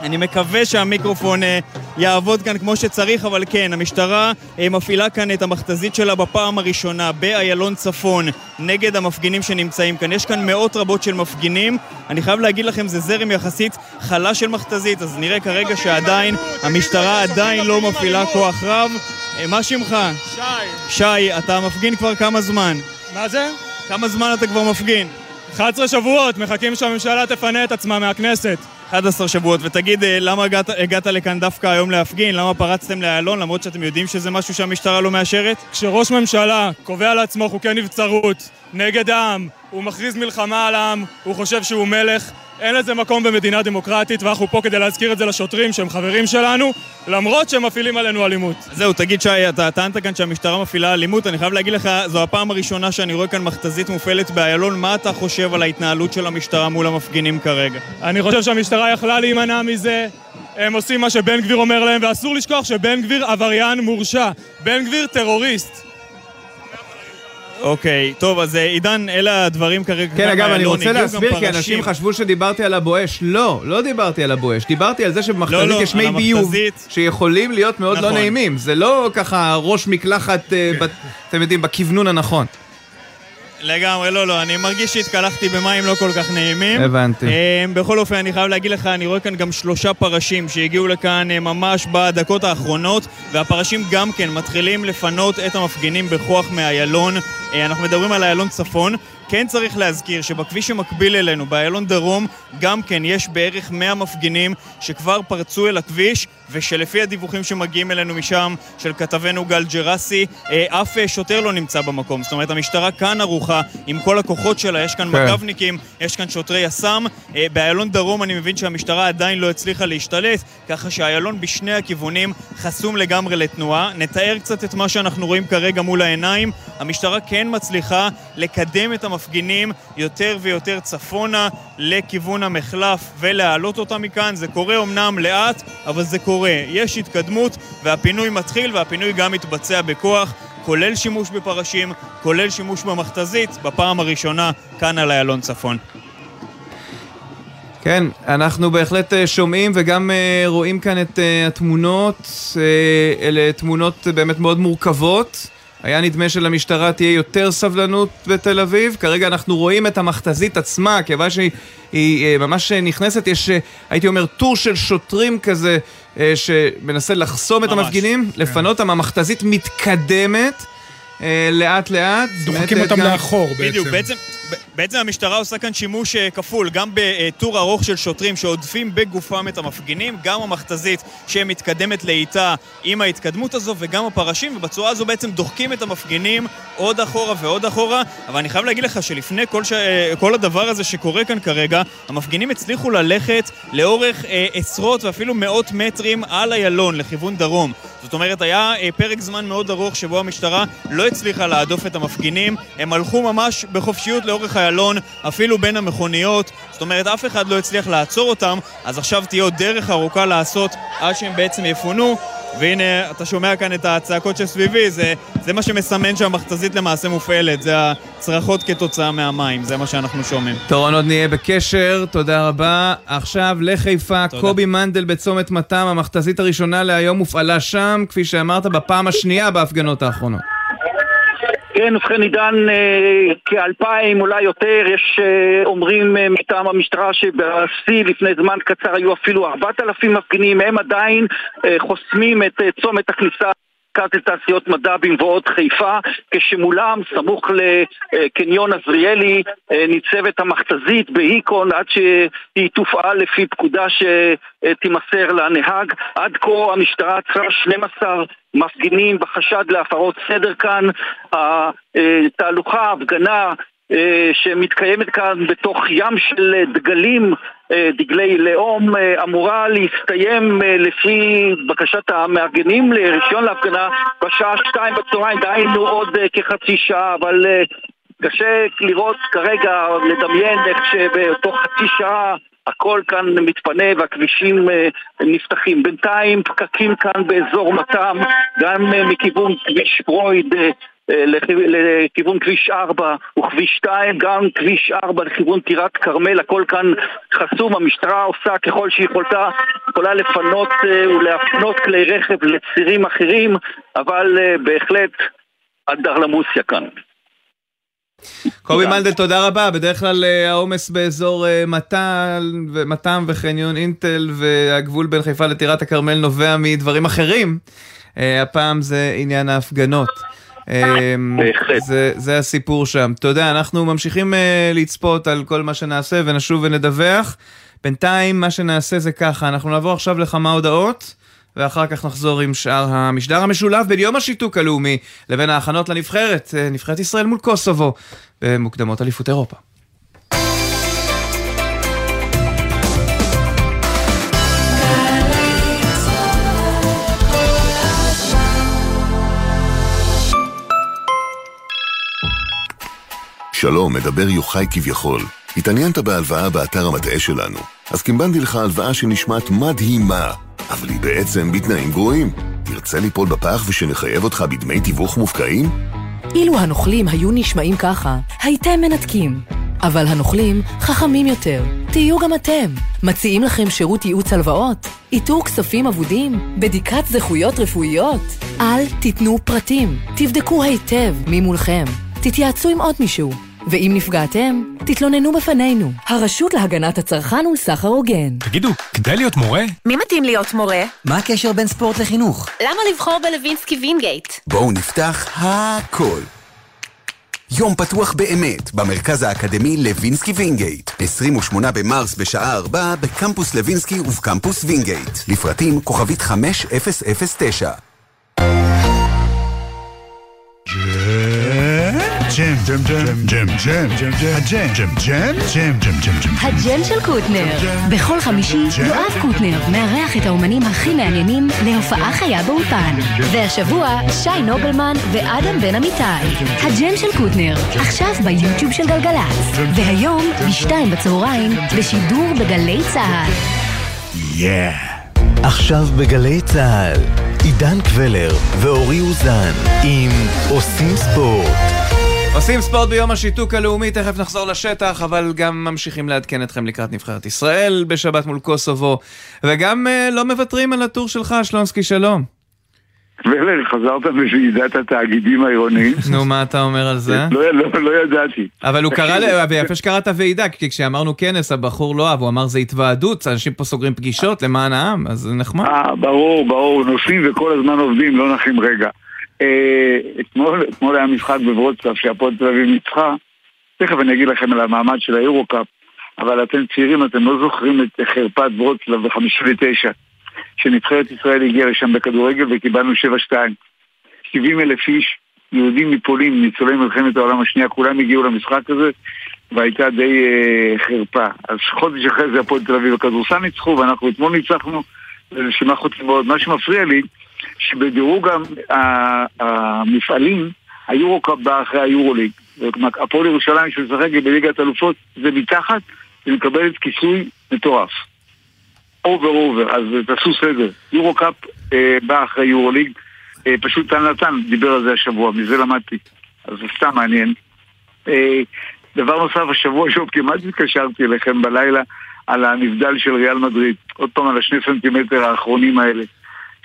S5: אני מקווה שהמיקרופון אה, יעבוד כאן כמו שצריך, אבל כן, המשטרה אה, מפעילה כאן את המכתזית שלה בפעם הראשונה באיילון צפון נגד המפגינים שנמצאים כאן. יש כאן מאות רבות של מפגינים. אני חייב להגיד לכם, זה זרם יחסית חלש של מכתזית, אז נראה כרגע שעדיין, המשטרה עדיין לא מפעילה כוח רב. אה, מה שמך?
S9: שי.
S5: שי, אתה מפגין כבר כמה זמן?
S9: מה זה?
S5: כמה זמן אתה כבר מפגין?
S9: 11 שבועות, מחכים שהממשלה תפנה את עצמה מהכנסת.
S5: 11 שבועות, ותגיד אה, למה הגעת, הגעת לכאן דווקא היום להפגין? למה פרצתם לאיילון למרות שאתם יודעים שזה משהו שהמשטרה לא מאשרת?
S9: כשראש ממשלה קובע לעצמו חוקי נבצרות נגד העם, הוא מכריז מלחמה על העם, הוא חושב שהוא מלך, אין לזה מקום במדינה דמוקרטית, ואנחנו פה כדי להזכיר את זה לשוטרים שהם חברים שלנו, למרות שהם מפעילים עלינו אלימות.
S5: זהו, תגיד שי, אתה טענת כאן שהמשטרה מפעילה אלימות, אני חייב להגיד לך, זו הפעם הראשונה שאני רואה כאן מכתזית מופעלת באיילון, מה אתה חושב על ההתנהלות של המשטרה מול המפגינים כרגע?
S9: אני חושב שהמשטרה יכלה להימנע מזה. הם עושים מה שבן גביר אומר להם, ואסור לשכוח שבן גביר עבריין מורשע. בן גביר טרוריסט.
S5: אוקיי, טוב, אז אה, עידן, אלה הדברים כרגע.
S1: כן, אגב, אני
S5: לא,
S1: רוצה
S5: הגיעו גם
S1: להסביר, כי. אנשים חשבו שדיברתי על הבואש. לא, לא דיברתי על הבואש. דיברתי על זה
S5: לא,
S1: שבמכתזית
S5: לא,
S1: יש מי ביוב. שיכולים להיות מאוד לא
S5: נכון.
S1: נעימים. זה לא ככה ראש מקלחת, אה, ב- אתם יודעים, בכוונון הנכון.
S5: לגמרי, לא, לא, אני מרגיש שהתקלחתי במים לא כל כך נעימים.
S1: הבנתי.
S5: אה, בכל אופן, אני חייב להגיד לך, אני רואה כאן גם שלושה פרשים שהגיעו לכאן אה, ממש בדקות האחרונות, והפרשים גם כן מתחילים לפנות את המפגינים בכוח מאיילון. אה, אנחנו מדברים על איילון צפון. כן צריך להזכיר שבכביש שמקביל אלינו, באיילון דרום, גם כן יש בערך 100 מפגינים שכבר פרצו אל הכביש, ושלפי הדיווחים שמגיעים אלינו משם, של כתבנו גל ג'רסי, אה, אף אה, שוטר לא נמצא במקום. זאת אומרת, המשטרה כאן ערוכה עם כל הכוחות שלה, יש כאן
S1: כן.
S5: מג"בניקים, יש כאן שוטרי יס"מ. אה, באיילון דרום אני מבין שהמשטרה עדיין לא הצליחה להשתלט, ככה שהאיילון בשני הכיוונים חסום לגמרי לתנועה. נתאר קצת את מה שאנחנו רואים כרגע מול העיניים. המשטרה כן מצליחה לקדם את המפגינים יותר ויותר צפונה לכיוון המחלף ולהעלות אותם מכאן. זה קורה אמנם לאט, אבל זה קורה. יש התקדמות והפינוי מתחיל והפינוי גם מתבצע בכוח. כולל שימוש בפרשים, כולל שימוש במכתזית, בפעם הראשונה כאן על איילון צפון.
S1: כן, אנחנו בהחלט אה, שומעים וגם אה, רואים כאן את אה, התמונות. אלה תמונות באמת מאוד מורכבות. היה נדמה שלמשטרה תהיה יותר סבלנות בתל אביב. כרגע אנחנו רואים את המכתזית עצמה, כיוון שהיא היא, אה, ממש נכנסת. יש, אה, הייתי אומר, טור של שוטרים כזה, אה, שמנסה לחסום את
S5: ממש,
S1: המפגינים, לפנות אותם. המכתזית מתקדמת. אה, לאט לאט.
S2: דוחקים אותם
S1: גם-
S2: לאחור בעצם.
S5: בדיוק, בעצם, בעצם המשטרה עושה כאן שימוש אה, כפול, גם בטור ארוך של שוטרים שעודפים בגופם את המפגינים, גם המכתזית שמתקדמת לאיטה עם ההתקדמות הזו, וגם הפרשים, ובצורה הזו בעצם דוחקים את המפגינים עוד אחורה ועוד אחורה, אבל אני חייב להגיד לך שלפני כל, ש... אה, כל הדבר הזה שקורה כאן כרגע, המפגינים הצליחו ללכת לאורך אה, עשרות ואפילו מאות מטרים על איילון לכיוון דרום. זאת אומרת, היה אה, פרק זמן מאוד ארוך שבו המשטרה לא הצליחה להדוף את המפגינים. הם הלכו ממש בחופשיות לאורך איילון, אפילו בין המכוניות. זאת אומרת, אף אחד לא הצליח לעצור אותם, אז עכשיו תהיה עוד דרך ארוכה לעשות עד שהם בעצם יפונו. והנה, אתה שומע כאן את הצעקות שסביבי, זה, זה מה שמסמן שהמכתזית למעשה מופעלת, זה הצרחות כתוצאה מהמים, זה מה שאנחנו שומעים.
S1: טורון עוד נהיה בקשר, תודה רבה. עכשיו לחיפה,
S5: תודה.
S1: קובי מנדל בצומת מתם, המכתזית הראשונה להיום הופעלה שם, כפי שאמרת, בפעם השנייה בהפגנות האחרונות.
S3: כן, ובכן עידן, אה, כאלפיים, אולי יותר, יש אה, אומרים אה, מטעם המשטרה שבשיא לפני זמן קצר היו אפילו ארבעת אלפים מפגינים, הם עדיין חוסמים את צומת הכניסה מרכז לתעשיות מדע במבואות חיפה, כשמולם, סמוך לקניון עזריאלי, אה, ניצבת המכתזית בהיקון עד שהיא תופעל לפי פקודה שתימסר לנהג. עד כה המשטרה עצרה 12 מפגינים בחשד להפרות סדר כאן. התהלוכה, ההפגנה שמתקיימת כאן בתוך ים של אה, דגלים, אה, דגלי לאום, אה, אמורה להסתיים אה, לפי בקשת המארגנים לרישיון להפגנה בשעה שתיים בצהריים, דהיינו עוד אה, כחצי שעה, אבל אה, קשה לראות כרגע, לדמיין איך שבתוך חצי שעה הכל כאן מתפנה והכבישים אה, נפתחים. בינתיים פקקים כאן באזור מתם, גם אה, מכיוון כביש פרויד אה, אה, לכיוון כביש 4 וכביש 2, גם כביש 4 לכיוון טירת כרמל, הכל כאן חסום, המשטרה עושה ככל שיכולתה, יכולה לפנות אה, ולהפנות כלי רכב לצירים אחרים, אבל אה, בהחלט אנדרלמוסיה כאן.
S1: קובי. מנדל, תודה רבה. בדרך כלל אה, העומס באזור מתם וחניון אינטל והגבול בין חיפה לטירת הכרמל נובע מדברים אחרים. הפעם זה עניין ההפגנות.
S3: בהחלט.
S1: זה, זה הסיפור שם. אתה יודע, אנחנו ממשיכים אה, לצפות על כל מה שנעשה ונשוב ונדווח. בינתיים מה שנעשה זה ככה, אנחנו נעבור עכשיו לכמה הודעות. ואחר כך נחזור עם שאר המשדר המשולב בין יום השיתוק הלאומי לבין ההכנות לנבחרת, אה, נבחרת ישראל מול קוסובו, במוקדמות אליפות אירופה.
S10: שלום, מדבר יוחאי כביכול. התעניינת בהלוואה באתר המטעה שלנו, אז קימבנתי לך הלוואה שנשמעת מדהימה, אבל היא בעצם בתנאים גרועים. תרצה ליפול בפח ושנחייב אותך בדמי תיווך מופקעים?
S11: אילו הנוכלים היו נשמעים ככה, הייתם מנתקים. אבל הנוכלים חכמים יותר. תהיו גם אתם. מציעים לכם שירות ייעוץ הלוואות? איתור כספים אבודים? בדיקת זכויות רפואיות? אל תיתנו פרטים. תבדקו היטב מי מולכם. תתייעצו עם עוד מישהו. ואם נפגעתם, תתלוננו בפנינו. הרשות להגנת הצרכן ולסחר הוגן.
S12: תגידו, כדאי להיות מורה?
S13: מי מתאים להיות מורה?
S14: מה הקשר בין ספורט לחינוך?
S13: למה לבחור בלווינסקי וינגייט?
S15: בואו נפתח הכל. יום פתוח באמת, במרכז האקדמי לוינסקי וינגייט. 28 במרס בשעה 4 בקמפוס לוינסקי ובקמפוס וינגייט. לפרטים כוכבית 5009.
S16: ג'ם, ג'ם, ג'ם, ג'ם, ג'ם, ג'ם, הג'ם, ג'ם, ג'ם, ג'ם, ג'ם, ג'ם, ג'ם.
S17: הג'ם של קוטנר. בכל חמישי יואב קוטנר מארח את האומנים הכי מעניינים להופעה חיה באולפן. והשבוע שי נובלמן ואדם בן אמיתי. הג'ם של קוטנר, עכשיו ביוטיוב של גלגלצ. והיום, בשתיים בצהריים, בשידור בגלי צה"ל.
S18: יאה. עכשיו בגלי צה"ל, עידן קבלר ואורי אוזן עם עושים ספורט.
S1: עושים ספורט ביום השיתוק הלאומי, תכף נחזור לשטח, אבל גם ממשיכים לעדכן אתכם לקראת נבחרת ישראל בשבת מול קוסובו, וגם uh, לא מוותרים על הטור שלך, שלונסקי, שלום.
S19: ולר, חזרת מוועידת התאגידים העירוניים.
S1: נו, מה אתה אומר על זה?
S19: לא, לא, לא ידעתי.
S1: אבל הוא קרא, ויפה שקראת ועידה, כי כשאמרנו כנס, הבחור לא אהב, הוא אמר זה התוועדות, אנשים פה סוגרים פגישות למען העם, אז זה נחמד.
S19: אה, ברור, ברור, נוסעים וכל הזמן עובדים, לא נחים רגע. אה, אתמול, אתמול היה משחק בברוצלב שהפועל תל אביב ניצחה, תכף אני אגיד לכם על המעמד של היורו-קאפ, אבל אתם צעירים, אתם לא זוכרים את חרפת ברוצלב ב-59, שנבחרת ישראל הגיעה לשם בכדורגל וקיבלנו 7-2. 70 אלף איש, יהודים מפולין, ניצולי מלחמת העולם השנייה, כולם הגיעו למשחק הזה, והייתה די אה, חרפה. אז חודש אחרי זה הפועל תל אביב הכדורסל ניצחו, ואנחנו אתמול ניצחנו, רשימה חוטפות. מה שמפריע לי, שבדירוג המפעלים, היורו-קאפ בא אחרי היורוליג. הפועל ירושלים שמשחק בליגת אלופות זה מתחת, היא מקבלת כיסוי מטורף. over over, אז תעשו סדר. יורו-קאפ אה, בא אחרי יורוליג, אה, פשוט טל נתן דיבר על זה השבוע, מזה למדתי. אז זה סתם מעניין. אה, דבר נוסף, השבוע שוב כמעט התקשרתי אליכם בלילה על הנבדל של ריאל מדריד. עוד פעם על השני סנטימטר האחרונים האלה.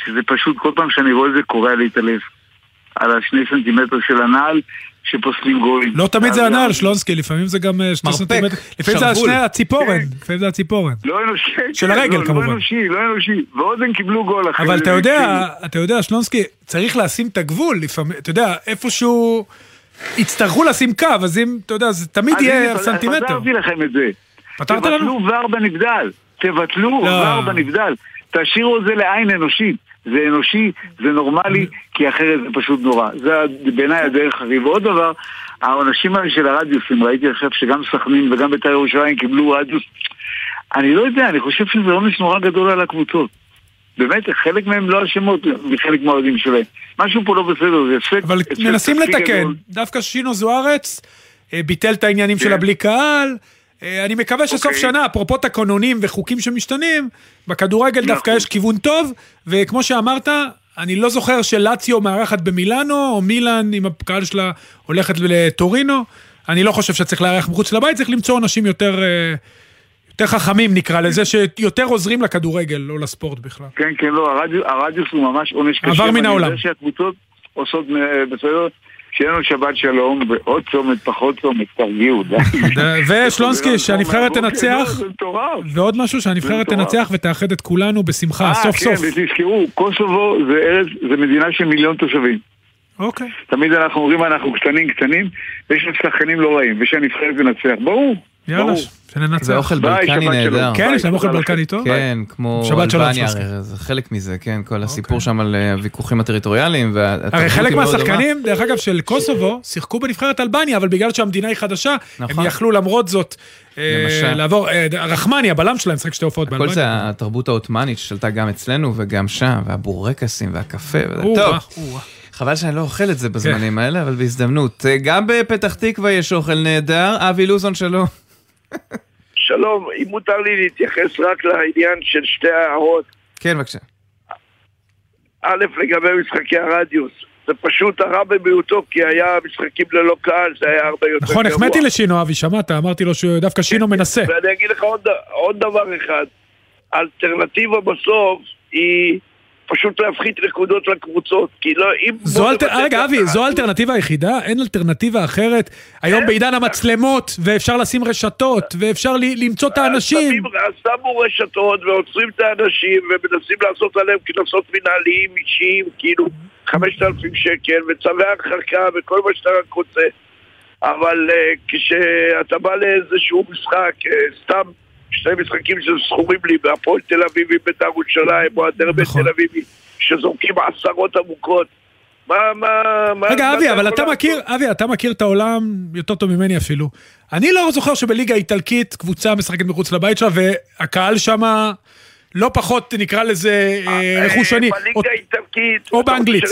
S19: שזה פשוט, כל פעם שאני רואה את זה קורע לי את הלב. על השני סנטימטר של הנעל, שפוסלים גולים.
S2: לא תמיד זה הנעל, שלונסקי, לפעמים זה גם אה, שני סנטימטר. לפעמים זה השני הציפורן,
S19: כן.
S2: לפעמים זה הציפורן.
S19: לא אנושי.
S2: של הרגל
S19: לא,
S2: כמובן.
S19: לא אנושי, לא אנושי. ועוד הם קיבלו גול אחרי
S2: אבל אתה יודע, אתה יודע, שלונסקי, צריך לשים את הגבול לפעמים, אתה יודע, איפשהו יצטרכו לשים קו, אז אם, אתה יודע, זה תמיד יהיה סנטימטר.
S19: פתרתי לכם את זה.
S2: פתרת לנו?
S19: תבטלו ור בנבדל. תבטלו
S2: לא.
S19: ור בנבדל. תשאירו את זה לעין אנושית. זה אנושי, זה נורמלי, כי אחרת זה פשוט נורא. זה בעיניי הדרך הכי. ועוד דבר, העונשים האלה של הרדיוסים, ראיתי עכשיו שגם סכנין וגם בית"ר ירושלים קיבלו רדיוס. אני לא יודע, אני חושב שזה עונש נורא גדול על הקבוצות. באמת, חלק מהם לא אשמות מחלק מהאוהדים שלהם. משהו פה לא בסדר, זה הפסק...
S2: אבל מנסים לתקן.
S19: גדול.
S2: דווקא שינו זוארץ אה, ביטל את העניינים
S19: כן.
S2: של הבלי קהל. אה, אני מקווה שסוף
S19: אוקיי.
S2: שנה, אפרופו תקנונים וחוקים שמשתנים, בכדורגל דווקא
S19: נכון.
S2: יש כיוון טוב, וכמו שאמרת, אני לא זוכר שלציו מארחת במילאנו, או מילאן עם הקהל שלה הולכת לטורינו. אני לא חושב שצריך לארח מחוץ לבית, צריך למצוא אנשים יותר, אה, יותר חכמים נקרא לזה, שיותר עוזרים לכדורגל, או לספורט בכלל.
S19: כן, כן, לא, הרדיוס, הרדיוס הוא ממש עונש קשה.
S2: עבר מן העולם.
S19: יודע שהקבוצות עושות אה, בסדר, שיהיה לנו שבת שלום, ועוד צומת, פחות צומת, תרגיעו, די.
S2: ושלונסקי, שהנבחרת תנצח,
S19: זה מטורף.
S2: ועוד משהו, שהנבחרת. תנצח ותאחד את כולנו בשמחה,
S19: אה,
S2: סוף
S19: כן,
S2: סוף.
S19: ותזכרו, קוסובו זה ארץ, זה מדינה של מיליון תושבים.
S2: אוקיי.
S19: תמיד אנחנו אומרים אנחנו קטנים קטנים, ויש לנו שחקנים לא רעים, ושהנבחרת תנצח. ברור,
S2: יאללה. שננצח.
S1: זה אוכל בלקני. נהדר.
S2: כן, יש להם אוכל בלקני. טוב?
S1: כן, כמו אלבניה, זה חלק מזה, כן, כל הסיפור שם על אה, הוויכוחים הטריטוריאליים.
S2: הרי חלק. מהשחקנים, דרך אגב, של קוסובו, שיחקו בנבחרת אלבניה, אבל בגלל שהמדינה היא חדשה, הם
S1: נכון.
S2: יכלו למרות זאת אה. לעבור, אה, רחמני, הבלם שלהם, משחק שתי הופעות
S1: הכל
S2: באלבניה.
S1: זה התרבות העות'מאנית ששלטה גם אצלנו וגם שם, והבורקסים והקפה, טוב. חבל שאני לא אוכל את זה
S2: כן.
S1: בזמנים האלה, אבל בהזדמנות. גם בפתח תקווה יש אוכל נהדר. אבי לוזון שלום.
S12: שלום, אם מותר לי להתייחס רק לעניין של שתי ההערות.
S1: כן, בבקשה.
S12: א', לגבי משחקי הרדיוס. זה פשוט הרע במיעוטו, כי היה משחקים ללא קהל, זה היה הרבה יותר
S2: נכון,
S12: גרוע.
S2: החמאתי לשינו, אבי, שמעת? אמרתי לו שדווקא שינו מנסה.
S12: ואני אגיד לך עוד, עוד דבר אחד. האלטרנטיבה בסוף היא פשוט להפחית נקודות לקבוצות, כי לא, אם...
S2: זו אלטר... רגע, אבי, זו האלטרנטיבה היחידה? אין אלטרנטיבה אחרת? היום בעידן המצלמות, ואפשר לשים רשתות, ואפשר ל- למצוא את האנשים.
S12: אז שמו רשתות ועוצרים את האנשים ומנסים לעשות עליהם קנסות מנהליים אישיים, כאילו 5,000 שקל וצווי הרחקה וכל מה שאתה רק רוצה. אבל uh, כשאתה בא לאיזשהו משחק, uh, סתם שני משחקים שזכורים לי, בהפועל תל אביב עם בית"ר ירושלים, או הדרבי
S2: נכון.
S12: תל אביבי, שזורקים עשרות עמוקות. מה, מה, מה...
S2: רגע, אבי, אבל אתה? מכיר, אבי, אתה מכיר את העולם יותר טוב ממני אפילו. אני לא זוכר שבליגה האיטלקית קבוצה משחקת מחוץ לבית שלה, והקהל שמה לא פחות, נקרא לזה, אה, רכושני.
S12: בליגה האיטלקית,
S2: או באנגלית.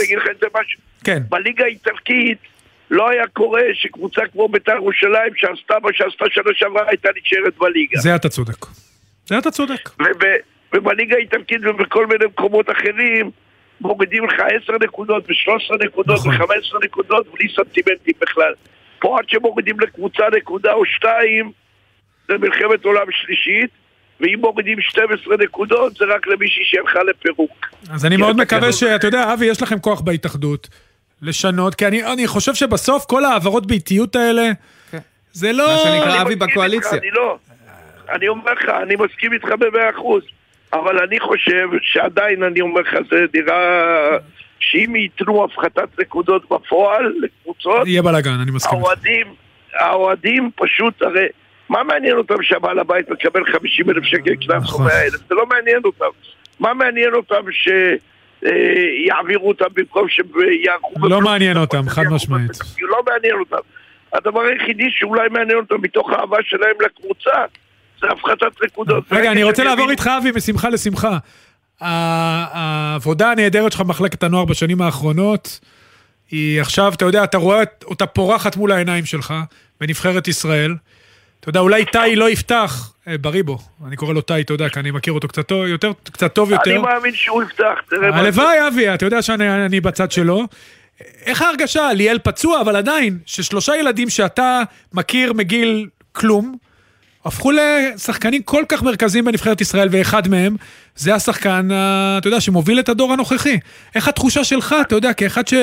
S2: כן.
S12: בליגה האיטלקית לא היה קורה שקבוצה כמו בית"ר ירושלים שעשתה מה שעשתה שנה שעברה הייתה נשארת בליגה.
S2: זה אתה צודק. זה אתה צודק.
S12: וב, ובליגה האיטלקית ובכל מיני מקומות אחרים מורידים לך 10 נקודות ו-13 נקודות
S2: נכון.
S12: ו-15 נקודות בלי סנטימנטים בכלל. פה עד שמורידים לקבוצה נקודה או שתיים זה מלחמת עולם שלישית ואם מורידים 12 נקודות זה רק למישהי שהלכה לפירוק.
S2: אז אני מאוד
S12: אתה
S2: מקווה
S12: כזה-
S2: שאתה יודע, אבי, יש לכם כוח בהתאחדות לשנות, כי אני, אני חושב שבסוף כל העברות באיטיות האלה, זה לא...
S1: מה שנקרא
S12: אני
S1: אבי בקואליציה.
S12: אני לא, אני אומר לך, אני מסכים איתך במאה אחוז, אבל אני חושב שעדיין, אני אומר לך, זה נראה שאם ייתנו הפחתת נקודות בפועל לקבוצות,
S2: יהיה בלאגן, אני מסכים. איתך.
S12: האוהדים, האוהדים פשוט, הרי, מה מעניין אותם שהבעל הבית מקבל 50 אלף שקל קנס. או 100 אלף? זה לא מעניין אותם. מה מעניין אותם שיעבירו אותם במקום שיערכו...
S2: לא מעניין אותם, חד משמעית.
S12: לא מעניין אותם. הדבר היחידי שאולי מעניין אותם מתוך האהבה שלהם לקבוצה, זה הפחתת נקודות.
S2: רגע, אני רוצה לעבור איתך, אבי, משמחה לשמחה. העבודה הנהדרת שלך במחלקת הנוער בשנים האחרונות, היא עכשיו, אתה יודע, אתה רואה אותה פורחת מול העיניים שלך, בנבחרת ישראל. אתה יודע, אולי טאי לא יפתח, אה, בריבו, אני קורא לו טאי, אתה יודע, כי אני מכיר אותו קצת טוב יותר, קצת טוב יותר.
S12: אני מאמין שהוא יפתח, תראה.
S2: הלוואי, אבי, אתה יודע שאני אני בצד שלו. איך ההרגשה? ליאל פצוע, אבל עדיין, ששלושה ילדים שאתה מכיר מגיל כלום, הפכו לשחקנים כל כך מרכזיים בנבחרת ישראל, ואחד מהם זה השחקן, ה- אתה יודע, שמוביל את הדור הנוכחי. איך התחושה שלך, אתה יודע, כאחד ש...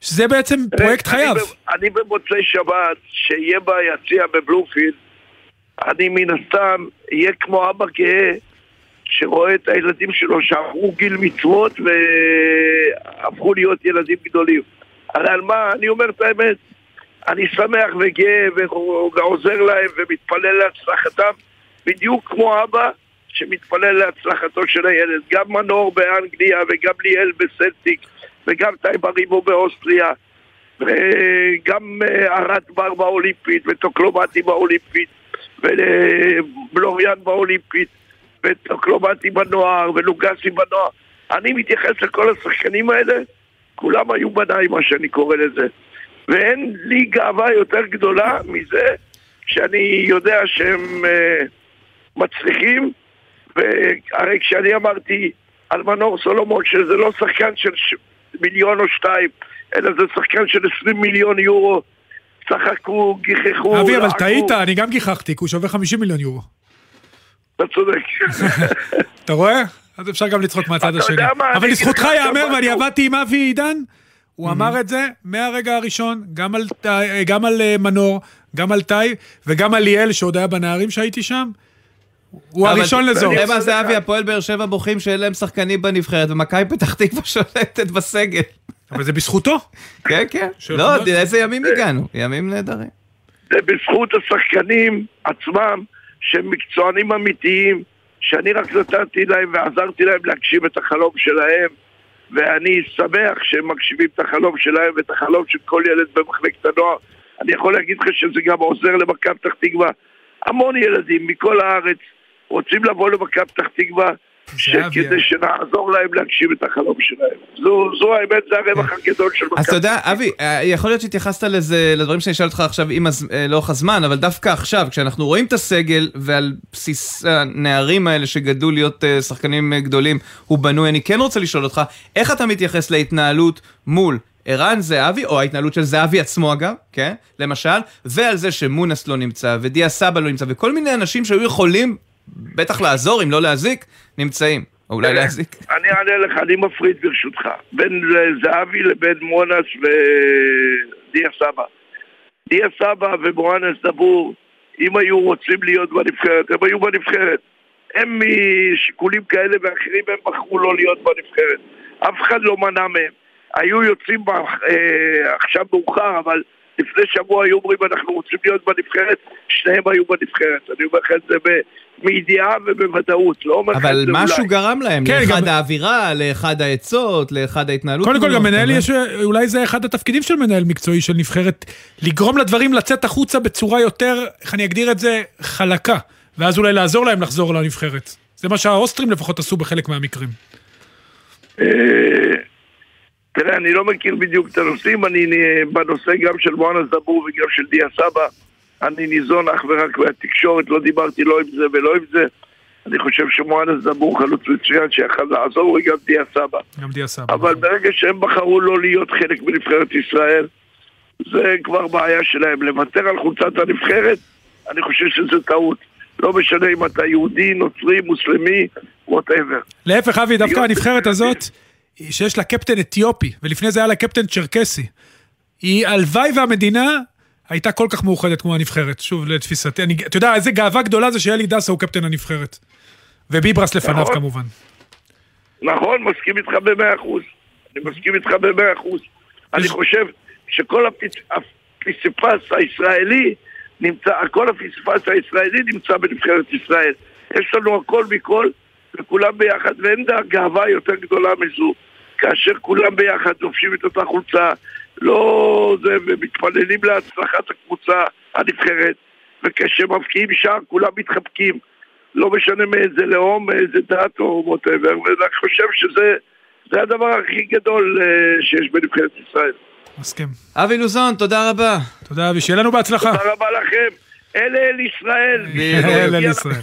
S2: שזה בעצם פרויקט חייו.
S12: אני במוצאי שבת, שיהיה ביציע בבלומפילד, אני מן הסתם אהיה כמו אבא גאה שרואה את הילדים שלו שעברו גיל מצוות והפכו להיות ילדים גדולים. הרי על מה, אני אומר את האמת, אני שמח וגאה ועוזר להם ומתפלל להצלחתם, בדיוק כמו אבא שמתפלל להצלחתו של הילד. גם מנור באנגליה וגם ליאל בסלטיק וגם טייב אריבו באוסטריה וגם אה, ארד בר באולימפית וטוקלומטי באולימפית ובלוריאן באולימפית וטוקלומטי בנוער ולוגסי בנוער. אני מתייחס לכל השחקנים האלה, כולם היו בניי, מה שאני קורא לזה. ואין לי גאווה יותר גדולה מזה שאני יודע שהם uh, מצליחים, והרי כשאני אמרתי על מנור סולומון שזה לא שחקן של ש... מיליון או שתיים, אלא זה שחקן של 20 מיליון יורו, צחקו, גיחכו,
S2: אבי, אבל. טעית, אני גם גיחכתי, כי הוא שווה 50 מיליון יורו.
S12: אתה צודק.
S2: אתה רואה? אז אפשר גם לצחוק מהצד השני. אבל לזכותך ייאמר, ואני. עבדתי עם אבי עידן, הוא אמר את זה מהרגע הראשון, גם על, טי- גם על אה, מנור, גם על טאי, וגם על ליאל, שעוד היה בנערים שהייתי שם. הוא הראשון לזאת.
S1: תראה מה זה אבי, הפועל באר שבע בוכים שאין להם שחקנים בנבחרת, ומכבי פתח תקווה שולטת בסגל.
S2: אבל זה בזכותו.
S1: כן, כן. לא,
S2: חמאס.
S1: איזה ימים הגענו, ימים נהדרים.
S12: זה בזכות השחקנים עצמם, שהם מקצוענים אמיתיים, שאני רק נתתי להם ועזרתי להם להגשים את החלום שלהם, ואני שמח שהם מגשימים את החלום שלהם ואת החלום של כל ילד במחלקת הנוער. אני יכול להגיד לך שזה גם עוזר למכבי פתח תקווה. המון ילדים מכל הארץ רוצים לבוא למכבי פתח תקווה כדי שנעזור להם להגשים את החלום שלהם. זו, זו האמת, זה הרווח הגדול של מכבי.
S1: אז אתה יודע, אבי, אה, יכול להיות שהתייחסת לזה, לדברים שאני אשאל אותך עכשיו עם הז- אה, לאורך הזמן, אבל דווקא עכשיו, כשאנחנו רואים את הסגל, ועל בסיס הנערים האלה שגדלו להיות אה, שחקנים גדולים, הוא בנוי, אני כן רוצה לשאול אותך, איך אתה מתייחס להתנהלות מול ערן זהבי, או ההתנהלות של זהבי עצמו אגב, כן, למשל, ועל זה שמונס לא נמצא, ודיה סבא לא נמצא, וכל מיני אנשים שהיו יכולים בטח לעזור, אם לא להזיק, נמצאים. או אולי להזיק.
S12: אני אענה לך, אני מפריד ברשותך, בין זהבי לבין מואנס ודיה סבא. דיה סבא ומואנס דבור, אם היו רוצים להיות בנבחרת, הם היו בנבחרת. הם משיקולים כאלה ואחרים, הם בחרו לא להיות בנבחרת. אף אחד לא מנע מהם. היו יוצאים ב- אה, עכשיו מאוחר, אבל לפני שבוע היו אומרים אנחנו רוצים להיות בנבחרת, שניהם היו בנבחרת. אני אומר לך את זה מידיעה ובוודאות, לא אומר לך
S1: אבל
S12: את זה
S1: משהו
S12: אולי.
S1: גרם להם,
S2: כן,
S1: לאחד
S2: גם-
S1: האווירה, לאחד העצות, לאחד ההתנהלות.
S2: קודם כל,
S1: מולו,
S2: גם מנהל יש, אולי זה אחד התפקידים של מנהל מקצועי של נבחרת, לגרום לדברים לצאת החוצה בצורה יותר, איך אני אגדיר את זה, חלקה, ואז אולי לעזור להם לחזור לנבחרת. זה מה שהאוסטרים לפחות עשו בחלק מהמקרים.
S12: אה, תראה, אני לא מכיר בדיוק את הנושאים, אני בנושא גם של מואנס דבור וגם של דיה סבא, אני ניזון אך ורק מהתקשורת, לא דיברתי לא עם זה ולא עם זה. אני חושב שמואנס דבור חלוץ מצוין שיכול לעזור, וגם דיה סבא.
S2: גם דיה סבא.
S12: אבל ברגע שהם בחרו לא להיות חלק מנבחרת ישראל, זה כבר בעיה שלהם. לוותר על חולצת הנבחרת, אני חושב שזה טעות. לא משנה אם אתה יהודי, נוצרי, מוסלמי, ווטאבר.
S2: להפך, אבי, דווקא הנבחרת הזאת, שיש לה קפטן אתיופי, ולפני זה היה לה קפטן צ'רקסי. היא, הלוואי והמדינה הייתה כל כך מאוחדת כמו הנבחרת, שוב, לתפיסתי. אני, אתה יודע, איזה גאווה גדולה זה שאלי דסה הוא קפטן הנבחרת. וביברס לפניו
S12: נכון.
S2: כמובן.
S12: נכון, מסכים איתך במאה אחוז. אני מסכים איתך במאה אחוז. אני חושב שכל הפצ- הפסיפס הישראלי נמצא, כל הפסיפס הישראלי נמצא בנבחרת ישראל. יש לנו הכל מכל, וכולם ביחד, ואין גאווה יותר גדולה מזו. כאשר כולם ביחד לובשים את אותה חולצה, לא זה, ומתפללים להצלחת הקבוצה הנבחרת, וכשמבקיעים שער כולם מתחבקים. לא משנה מאיזה לאום, מאיזה דת או ווטאבר, ואני חושב שזה זה הדבר הכי גדול אה, שיש בנבחרת ישראל.
S2: מסכים.
S1: אבי לוזון, תודה רבה.
S2: תודה, אבי, שיהיה לנו בהצלחה.
S12: תודה רבה לכם. אלה אל ישראל. שלא
S2: אל ישראל.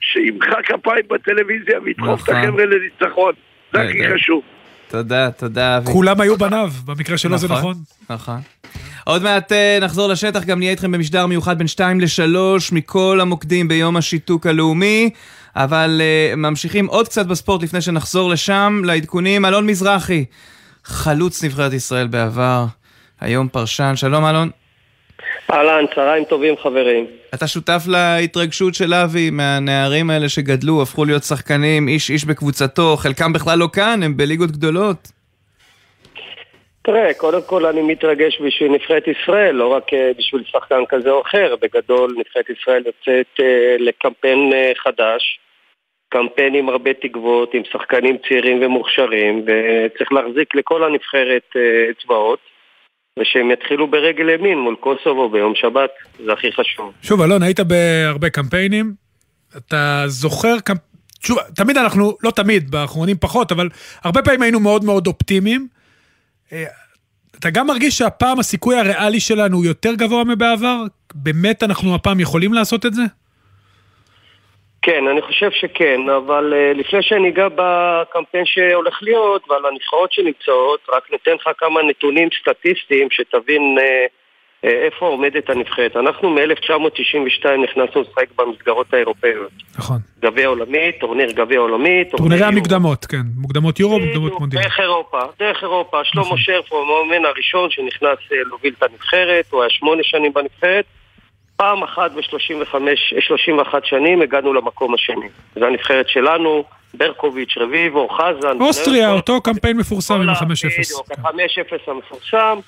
S12: שימחא כפיים בטלוויזיה וידחוף את
S1: נכון.
S12: החבר'ה לניצחון. זה הכי. חשוב.
S1: תודה, תודה.
S2: כולם היו בניו, במקרה שלו זה נכון.
S1: נכון. עוד מעט אה, נחזור לשטח, גם נהיה איתכם במשדר מיוחד בין 2 ל-3 מכל המוקדים ביום השיתוק הלאומי. אבל אה, ממשיכים עוד קצת בספורט לפני שנחזור לשם, לעדכונים. אלון מזרחי, חלוץ נבחרת ישראל בעבר, היום פרשן. שלום אלון.
S20: אהלן, צהריים טובים חברים.
S1: אתה שותף להתרגשות של אבי מהנערים האלה שגדלו, הפכו להיות שחקנים, איש איש בקבוצתו, חלקם בכלל לא כאן, הם בליגות גדולות.
S20: תראה, קודם כל אני מתרגש בשביל נבחרת ישראל, לא רק אה, בשביל שחקן כזה או אחר. בגדול, נבחרת ישראל יוצאת אה, לקמפיין אה, חדש, קמפיין עם הרבה תקוות, עם שחקנים צעירים ומוכשרים, וצריך להחזיק לכל הנבחרת אצבעות, ושהם יתחילו ברגל ימין מול קוסובו ביום שבת, זה הכי חשוב.
S2: שוב, אלון, היית בהרבה קמפיינים, אתה זוכר, קמפ... שוב, תמיד אנחנו, לא תמיד, באחרונים פחות, אבל הרבה פעמים היינו מאוד מאוד אופטימיים. אה, אתה גם מרגיש שהפעם הסיכוי הריאלי שלנו הוא יותר גבוה מבעבר? באמת אנחנו הפעם יכולים לעשות את זה?
S20: כן, אני חושב שכן, אבל uh, לפני שאני אגע בקמפיין שהולך להיות ועל הנבחרות שנמצאות, רק ניתן לך כמה נתונים סטטיסטיים שתבין uh, uh, איפה עומדת הנבחרת. אנחנו מ-1992 נכנסנו לשחק במסגרות האירופאיות.
S2: נכון.
S20: גביע עולמי, טורניר גביע עולמי,
S2: טורנירי. המקדמות, כן. מוקדמות יורו, מוקדמות מונדיאל.
S20: דרך אירופה, דרך אירופה. שלמה שרף הוא המאמן הראשון שנכנס אה, להוביל את הנבחרת, הוא היה שמונה שנים בנבחרת. פעם אחת ב-31 שנים הגענו למקום השני. זו הנבחרת שלנו, ברקוביץ', רביבו, חזן.
S2: אוסטריה, אותו קמפיין מפורסם עם ה-5-0.
S20: בדיוק, ה-5-0 המפורסם.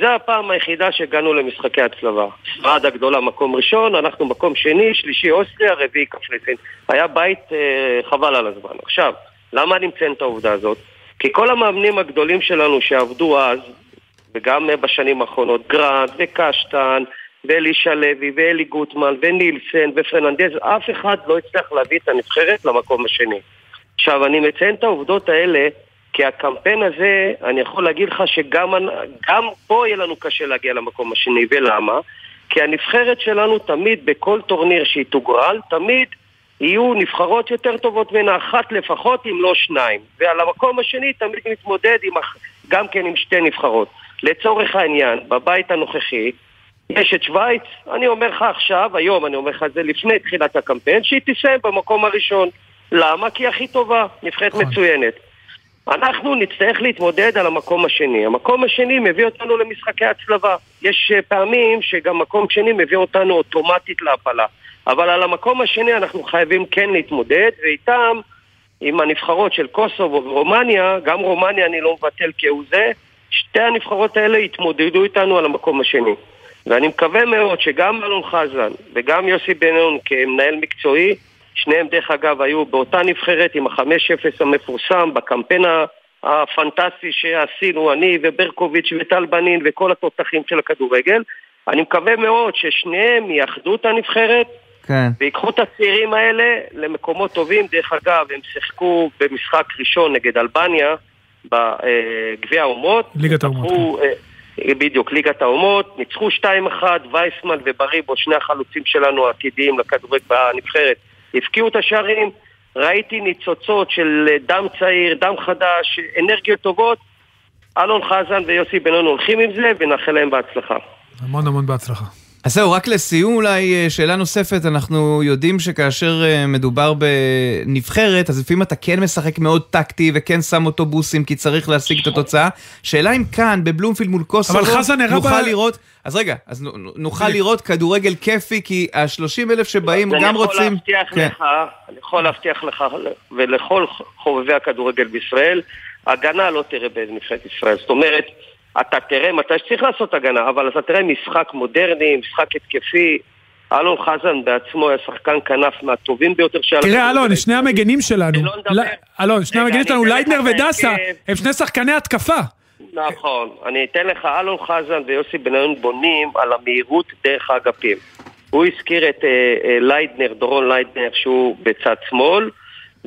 S20: זה הפעם היחידה שהגענו למשחקי הצלבה. ספרד הגדולה מקום ראשון, אנחנו מקום שני, שלישי אוסטריה, רביעי קפריסין. היה בית אה, חבל על הזמן. עכשיו, למה אני מציין את העובדה הזאת? כי כל המאמנים הגדולים שלנו שעבדו אז, וגם אה, בשנים האחרונות, גרנט וקשטן, ואלישע לוי, ואלי גוטמן, ונילסן, ופרננדז, אף אחד לא הצליח להביא את הנבחרת למקום השני. עכשיו, אני מציין את העובדות האלה, כי הקמפיין הזה, אני יכול להגיד לך שגם גם פה יהיה לנו קשה להגיע למקום השני, ולמה? כי הנבחרת שלנו תמיד, בכל טורניר שהיא תוגרל, תמיד יהיו נבחרות יותר טובות ממנה, אחת לפחות, אם לא שניים. ועל המקום השני תמיד נתמודד עם, גם כן עם שתי נבחרות. לצורך העניין, בבית הנוכחי, יש את שווייץ, אני אומר לך עכשיו, היום אני אומר לך את זה לפני תחילת הקמפיין, שהיא תסיים במקום הראשון. למה? כי היא הכי טובה, נבחרת מצוינת. אנחנו נצטרך להתמודד על המקום השני. המקום השני מביא אותנו למשחקי הצלבה. יש אה, פעמים שגם מקום שני מביא אותנו אוטומטית להפלה. אבל על המקום השני אנחנו חייבים כן להתמודד, ואיתם, עם הנבחרות של קוסובו ורומניה, גם רומניה אני לא מבטל כהוא זה, שתי הנבחרות האלה יתמודדו איתנו על המקום השני. ואני מקווה מאוד שגם אלון חזן וגם יוסי בן-נון כמנהל מקצועי, שניהם דרך אגב היו באותה נבחרת עם ה-5-0 המפורסם בקמפיין הפנטסטי שעשינו, אני וברקוביץ' וטל בנין וכל התותחים של הכדורגל. אני מקווה מאוד ששניהם יאחדו את הנבחרת
S1: כן.
S20: ויקחו את הצעירים האלה למקומות טובים. דרך אגב, הם שיחקו במשחק ראשון נגד אלבניה בגביע האומות.
S2: ליגת האומות.
S20: בדיוק, ליגת האומות, ניצחו 2-1, וייסמן ובריבו, שני החלוצים שלנו העתידיים לכדורגל בנבחרת, הפקיעו את השערים, ראיתי ניצוצות של דם צעיר, דם חדש, אנרגיות טובות. אלון חזן ויוסי בן-און הולכים עם זה, ונאחל להם בהצלחה.
S2: המון המון בהצלחה.
S1: אז זהו, רק לסיום אולי אה, שאלה נוספת, אנחנו יודעים שכאשר אה, מדובר בנבחרת, אז לפעמים אתה כן משחק מאוד טקטי וכן שם אוטובוסים כי צריך להשיג את התוצאה. שאלה אם כאן, בבלומפילד מול קוסובו, נוכל
S2: ב-
S1: לראות, אז רגע, אז נוכל לראות כדורגל כיפי, כי ה-30 אלף שבאים גם רוצים...
S20: אני יכול להבטיח
S1: כן.
S20: לך, אני יכול להבטיח לך ולכל חובבי הכדורגל בישראל, הגנה לא תראה בנבחרת ישראל. זאת אומרת, אתה תראה מתי שצריך לעשות הגנה, אבל אתה תראה משחק מודרני, משחק התקפי. אלון חזן בעצמו היה שחקן כנף מהטובים ביותר שהיה
S2: תראה. אלון, שני המגנים שלנו,
S20: לא
S2: אלון, שני
S20: רגע,
S2: המגנים שלנו, ליידנר ודסה. הם שני שחקני התקפה.
S20: נכון. אני אתן לך, אלון חזן ויוסי בניון בונים על המהירות דרך האגפים. הוא הזכיר את אה, אה, ליידנר, דורון ליידנר, שהוא בצד שמאל,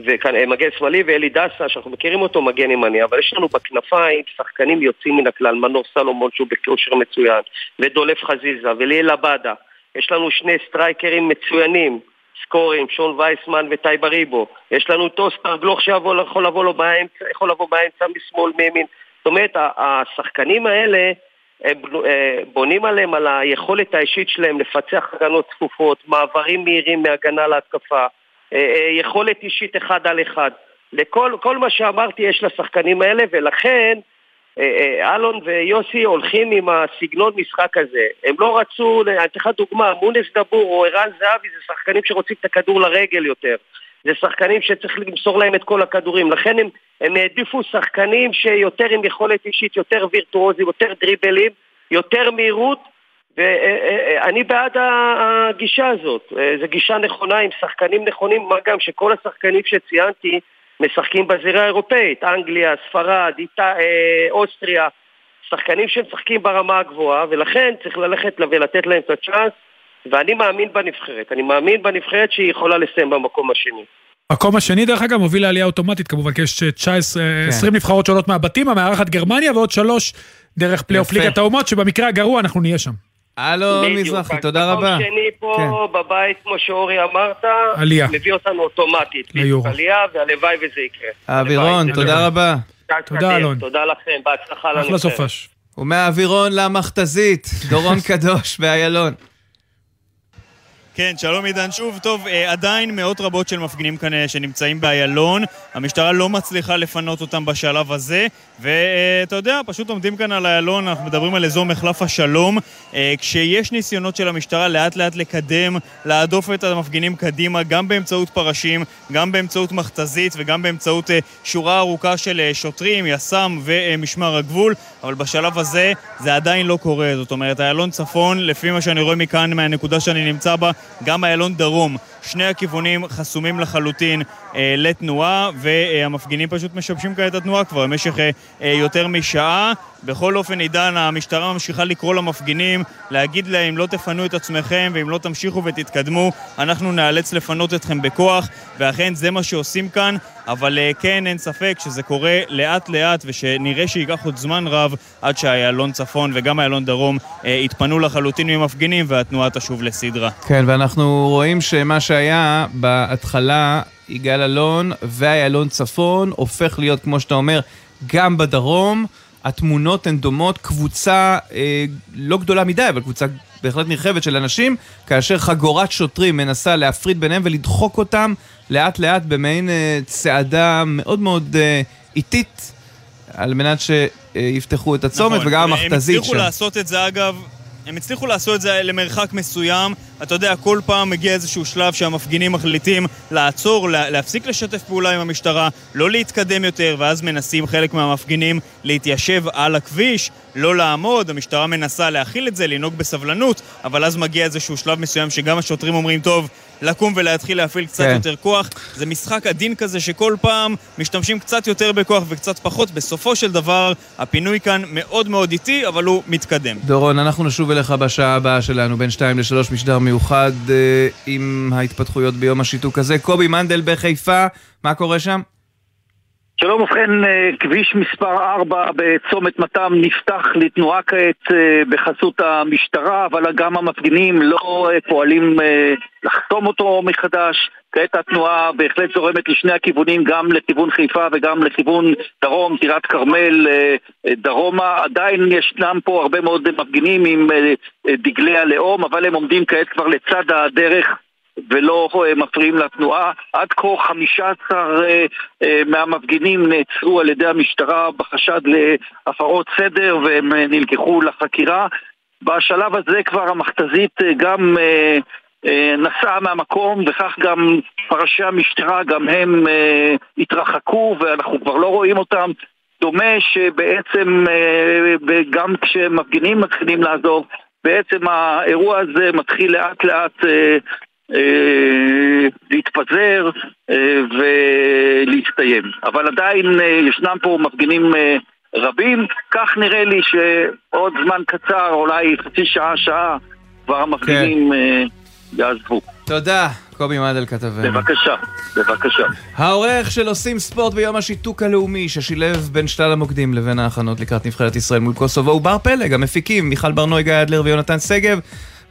S20: וכאן אה, שמאלי, ואלי דסה, שאנחנו מכירים אותו, מגן ימני. אבל יש לנו בכנפיים שחקנים יוצאים מן הכלל, מנור סלומון, שהוא בכושר מצוין, ודולב חזיזה, וליאל עבדה. יש לנו שני סטרייקרים מצוינים, סקורים, שון וייסמן וטייבה ריבו. יש לנו את אוסטר גלוך שיכול לבוא לו באמצע, יכול לבוא באמצע משמאל, מימין. זאת אומרת, השחקנים האלה, הם אה, בונים עליהם, על היכולת האישית שלהם לפצח הגנות צפופות, מעברים מהירים מהגנה להתקפה, יכולת אישית אחד על אחד. לכל כל מה שאמרתי יש לשחקנים האלה, ולכן אה, אה, אלון ויוסי הולכים עם הסגנון משחק הזה. הם לא רצו, אני אתן לך דוגמה, מונס דבור או ערן זהבי זה שחקנים שרוצים את הכדור לרגל יותר. זה שחקנים שצריך למסור להם את כל הכדורים. לכן הם, הם העדיפו שחקנים שיותר עם יכולת אישית, יותר וירטואוזים, יותר דריבלים, יותר מהירות, ואני בעד הגישה הזאת. אה, זו גישה נכונה עם שחקנים נכונים, מה גם שכל השחקנים שציינתי משחקים בזירה האירופאית, אנגליה, ספרד, איטה, אה, אוסטריה, שחקנים שמשחקים ברמה הגבוהה, ולכן צריך ללכת ולתת להם את הצ'אנס, ואני מאמין בנבחרת. אני מאמין בנבחרת שהיא יכולה לסיים במקום השני.
S2: מקום השני, דרך אגב, מוביל לעלייה אוטומטית, כמובן, כי יש 19,
S1: כן.
S2: 20 נבחרות שונות מהבתים, המארחת גרמניה, ועוד שלוש דרך פלייאוף. ליגת האומות, שבמקרה הגרוע אנחנו נהיה שם.
S1: אלון
S20: בדיוק,
S1: מזרחי, תודה רבה.
S20: מקום שני פה בבית, כמו שאורי אמרת,
S2: עלייה.
S20: מביא אותנו אוטומטית.
S2: ליורו.
S20: עלייה, והלוואי וזה יקרה. זה
S1: תודה רבה.
S2: תודה, אלון.
S20: תודה לכם, בהצלחה לנבחרת.
S2: אחלה סופש.
S1: ומהאווירון למכתזית, דורון קדוש באיילון.
S5: כן, שלום עידן שוב. טוב, אה, עדיין מאות רבות של מפגינים כאן אה, שנמצאים באיילון. המשטרה לא מצליחה לפנות אותם בשלב הזה, ואתה יודע, פשוט עומדים כאן על איילון, אנחנו מדברים על אזור מחלף השלום. אה, כשיש ניסיונות של המשטרה לאט לאט לקדם, להדוף את המפגינים קדימה, גם באמצעות פרשים, גם באמצעות מכתזית וגם באמצעות אה, שורה ארוכה של אה, שוטרים, יס"מ ומשמר הגבול, אבל בשלב הזה זה עדיין לא קורה. זאת אומרת, איילון צפון, לפי מה שאני רואה מכאן, מהנקודה שאני נמצא בה, גם איילון דרום. שני הכיוונים חסומים לחלוטין אה, לתנועה, והמפגינים פשוט משבשים כעת את התנועה כבר במשך אה, אה, יותר משעה. בכל אופן, עידן, המשטרה ממשיכה לקרוא למפגינים, להגיד להם, לא תפנו את עצמכם, ואם לא תמשיכו ותתקדמו, אנחנו נאלץ לפנות אתכם בכוח, ואכן זה מה שעושים כאן, אבל אה, כן, אין ספק שזה קורה לאט-לאט, ושנראה שייקח עוד זמן רב עד שאיילון צפון וגם איילון דרום אה, יתפנו לחלוטין ממפגינים, והתנועה תשוב לסדרה.
S1: כן, ואנחנו רואים שמה שהיה בהתחלה, יגאל אלון ואיילון צפון, הופך להיות, כמו שאתה אומר, גם בדרום. התמונות הן דומות, קבוצה אה, לא גדולה מדי, אבל קבוצה בהחלט נרחבת של אנשים, כאשר חגורת שוטרים מנסה להפריד ביניהם ולדחוק אותם לאט לאט במעין אה, צעדה מאוד מאוד אה, איטית, על מנת שיפתחו את הצומת,
S5: נכון,
S1: וגם
S5: הם
S1: המכתזית
S5: הצליחו
S1: שם.
S5: לעשות את זה, אגב, הם הצליחו לעשות את זה למרחק מסוים. אתה יודע, כל פעם מגיע איזשהו שלב שהמפגינים מחליטים לעצור, לה, להפסיק לשתף פעולה עם המשטרה, לא להתקדם יותר, ואז מנסים חלק מהמפגינים להתיישב על הכביש, לא לעמוד, המשטרה מנסה להכיל את זה, לנהוג בסבלנות, אבל אז מגיע איזשהו שלב מסוים שגם השוטרים אומרים, טוב, לקום ולהתחיל להפעיל קצת
S1: כן.
S5: יותר כוח. זה משחק עדין כזה שכל פעם משתמשים קצת יותר בכוח וקצת פחות. בסופו של דבר, הפינוי כאן מאוד מאוד איטי, אבל הוא מתקדם.
S1: דורון, אנחנו נשוב אליך בשעה הבאה שלנו, בין 2 ל-3 משדר מיוחד אה, עם ההתפתחויות ביום השיתוק הזה. קובי מנדל בחיפה, מה קורה שם?
S3: שלום, ובכן, אה, כביש מספר 4 בצומת מתם נפתח לתנועה כעת אה, בחסות המשטרה, אבל גם המפגינים לא אה, פועלים לחסום אותו מחדש. כעת התנועה בהחלט זורמת לשני הכיוונים, גם לכיוון חיפה וגם לכיוון דרום, טירת כרמל, דרומה. עדיין ישנם פה הרבה מאוד מפגינים עם דגלי הלאום, אבל הם עומדים כעת כבר לצד הדרך. ולא אה, מפריעים לתנועה. עד כה 15 אה, אה, מהמפגינים נעצרו על ידי המשטרה בחשד להפרות סדר והם נלקחו לחקירה. בשלב הזה כבר המכתזית גם נסעה מהמקום וכך גם פרשי המשטרה גם הם התרחקו ואנחנו כבר לא רואים אותם. דומה שבעצם גם כשמפגינים מתחילים לעזוב בעצם האירוע הזה מתחיל לאט לאט להתפזר אה, ולהסתיים. אבל עדיין אה, ישנם פה מפגינים אה, רבים, כך נראה לי שעוד זמן קצר, אולי חצי שעה, שעה, כבר המפגינים אה, יעזבו.
S1: תודה, קובי מנדל כתבנו.
S3: בבקשה, בבקשה.
S1: העורך של עושים ספורט ביום השיתוק הלאומי, ששילב בין שלל המוקדים לבין ההכנות לקראת נבחרת ישראל מול קוסובו, הוא בר פלג, המפיקים מיכל ברנוי, גיא אדלר ויונתן שגב.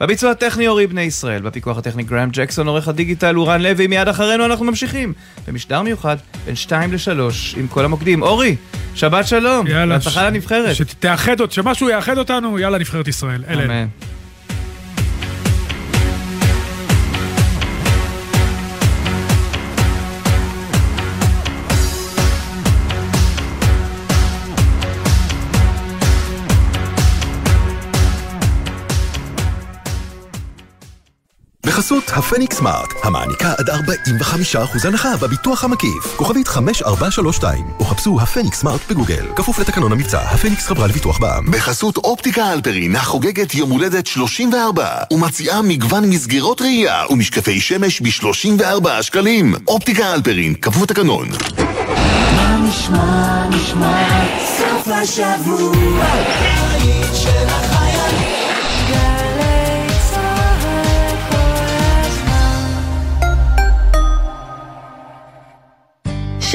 S1: בביצוע הטכני אורי בני ישראל, בפיקוח הטכני גראם ג'קסון, עורך הדיגיטל הוא רן לוי, מיד אחרינו אנחנו ממשיכים במשדר מיוחד בין 2 ל-3 עם כל המוקדים. אורי, שבת שלום,
S2: יאללה.
S1: בהצלחה לנבחרת.
S2: שתאחד, שמשהו יאחד אותנו, יאללה, נבחרת ישראל. אלה.
S21: בחסות הפניקס סמארט, המעניקה עד 45% הנחה בביטוח המקיף. כוכבית 5432, או חפשו הפניקס סמארט בגוגל. כפוף לתקנון המבצע, הפניקס חברה לביטוח בע"מ.
S10: בחסות אופטיקה אלפרין החוגגת יום הולדת 34 ומציעה מגוון מסגרות ראייה ומשקפי שמש ב-34 שקלים. אופטיקה אלפרין, כפוף לתקנון.
S22: מה נשמע, נשמע, סוף השבוע, של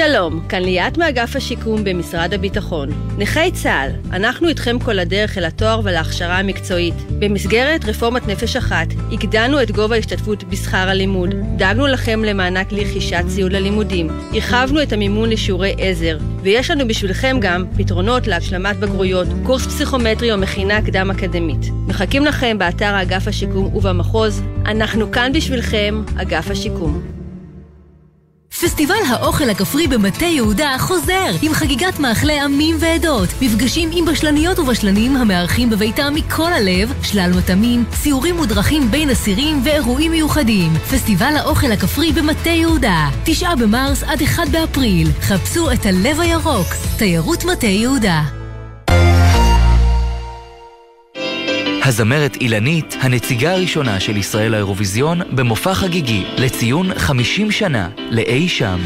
S23: שלום, כאן ליאת מאגף השיקום במשרד הביטחון. נכי צה"ל, אנחנו איתכם כל הדרך אל התואר ולהכשרה המקצועית. במסגרת רפורמת נפש אחת, הגדלנו את גובה ההשתתפות בשכר הלימוד, דאגנו לכם למענק לרכישת ציוד ללימודים, הרחבנו את המימון לשיעורי עזר, ויש לנו בשבילכם גם פתרונות להשלמת בגרויות, קורס פסיכומטרי או מכינה קדם אקדמית. מחכים לכם באתר אגף השיקום ובמחוז, אנחנו כאן בשבילכם, אגף השיקום.
S17: פסטיבל האוכל הכפרי במטה יהודה חוזר עם חגיגת מאכלי עמים ועדות, מפגשים עם בשלניות ובשלנים המארחים בביתם מכל הלב, שלל מטעמים, סיורים מודרכים בין אסירים ואירועים מיוחדים. פסטיבל האוכל הכפרי במטה יהודה, תשעה במרס עד אחד באפריל. חפשו את הלב הירוק, תיירות מטה יהודה.
S24: הזמרת אילנית, הנציגה הראשונה של ישראל לאירוויזיון, במופע חגיגי לציון 50 שנה לאי שם.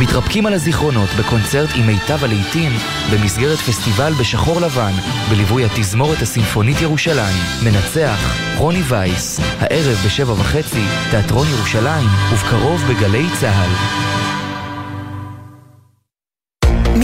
S24: מתרפקים על הזיכרונות בקונצרט עם מיטב הלהיטים במסגרת פסטיבל בשחור לבן בליווי התזמורת הסימפונית ירושלים. מנצח רוני וייס, הערב בשבע וחצי, תיאטרון ירושלים, ובקרוב בגלי צה"ל.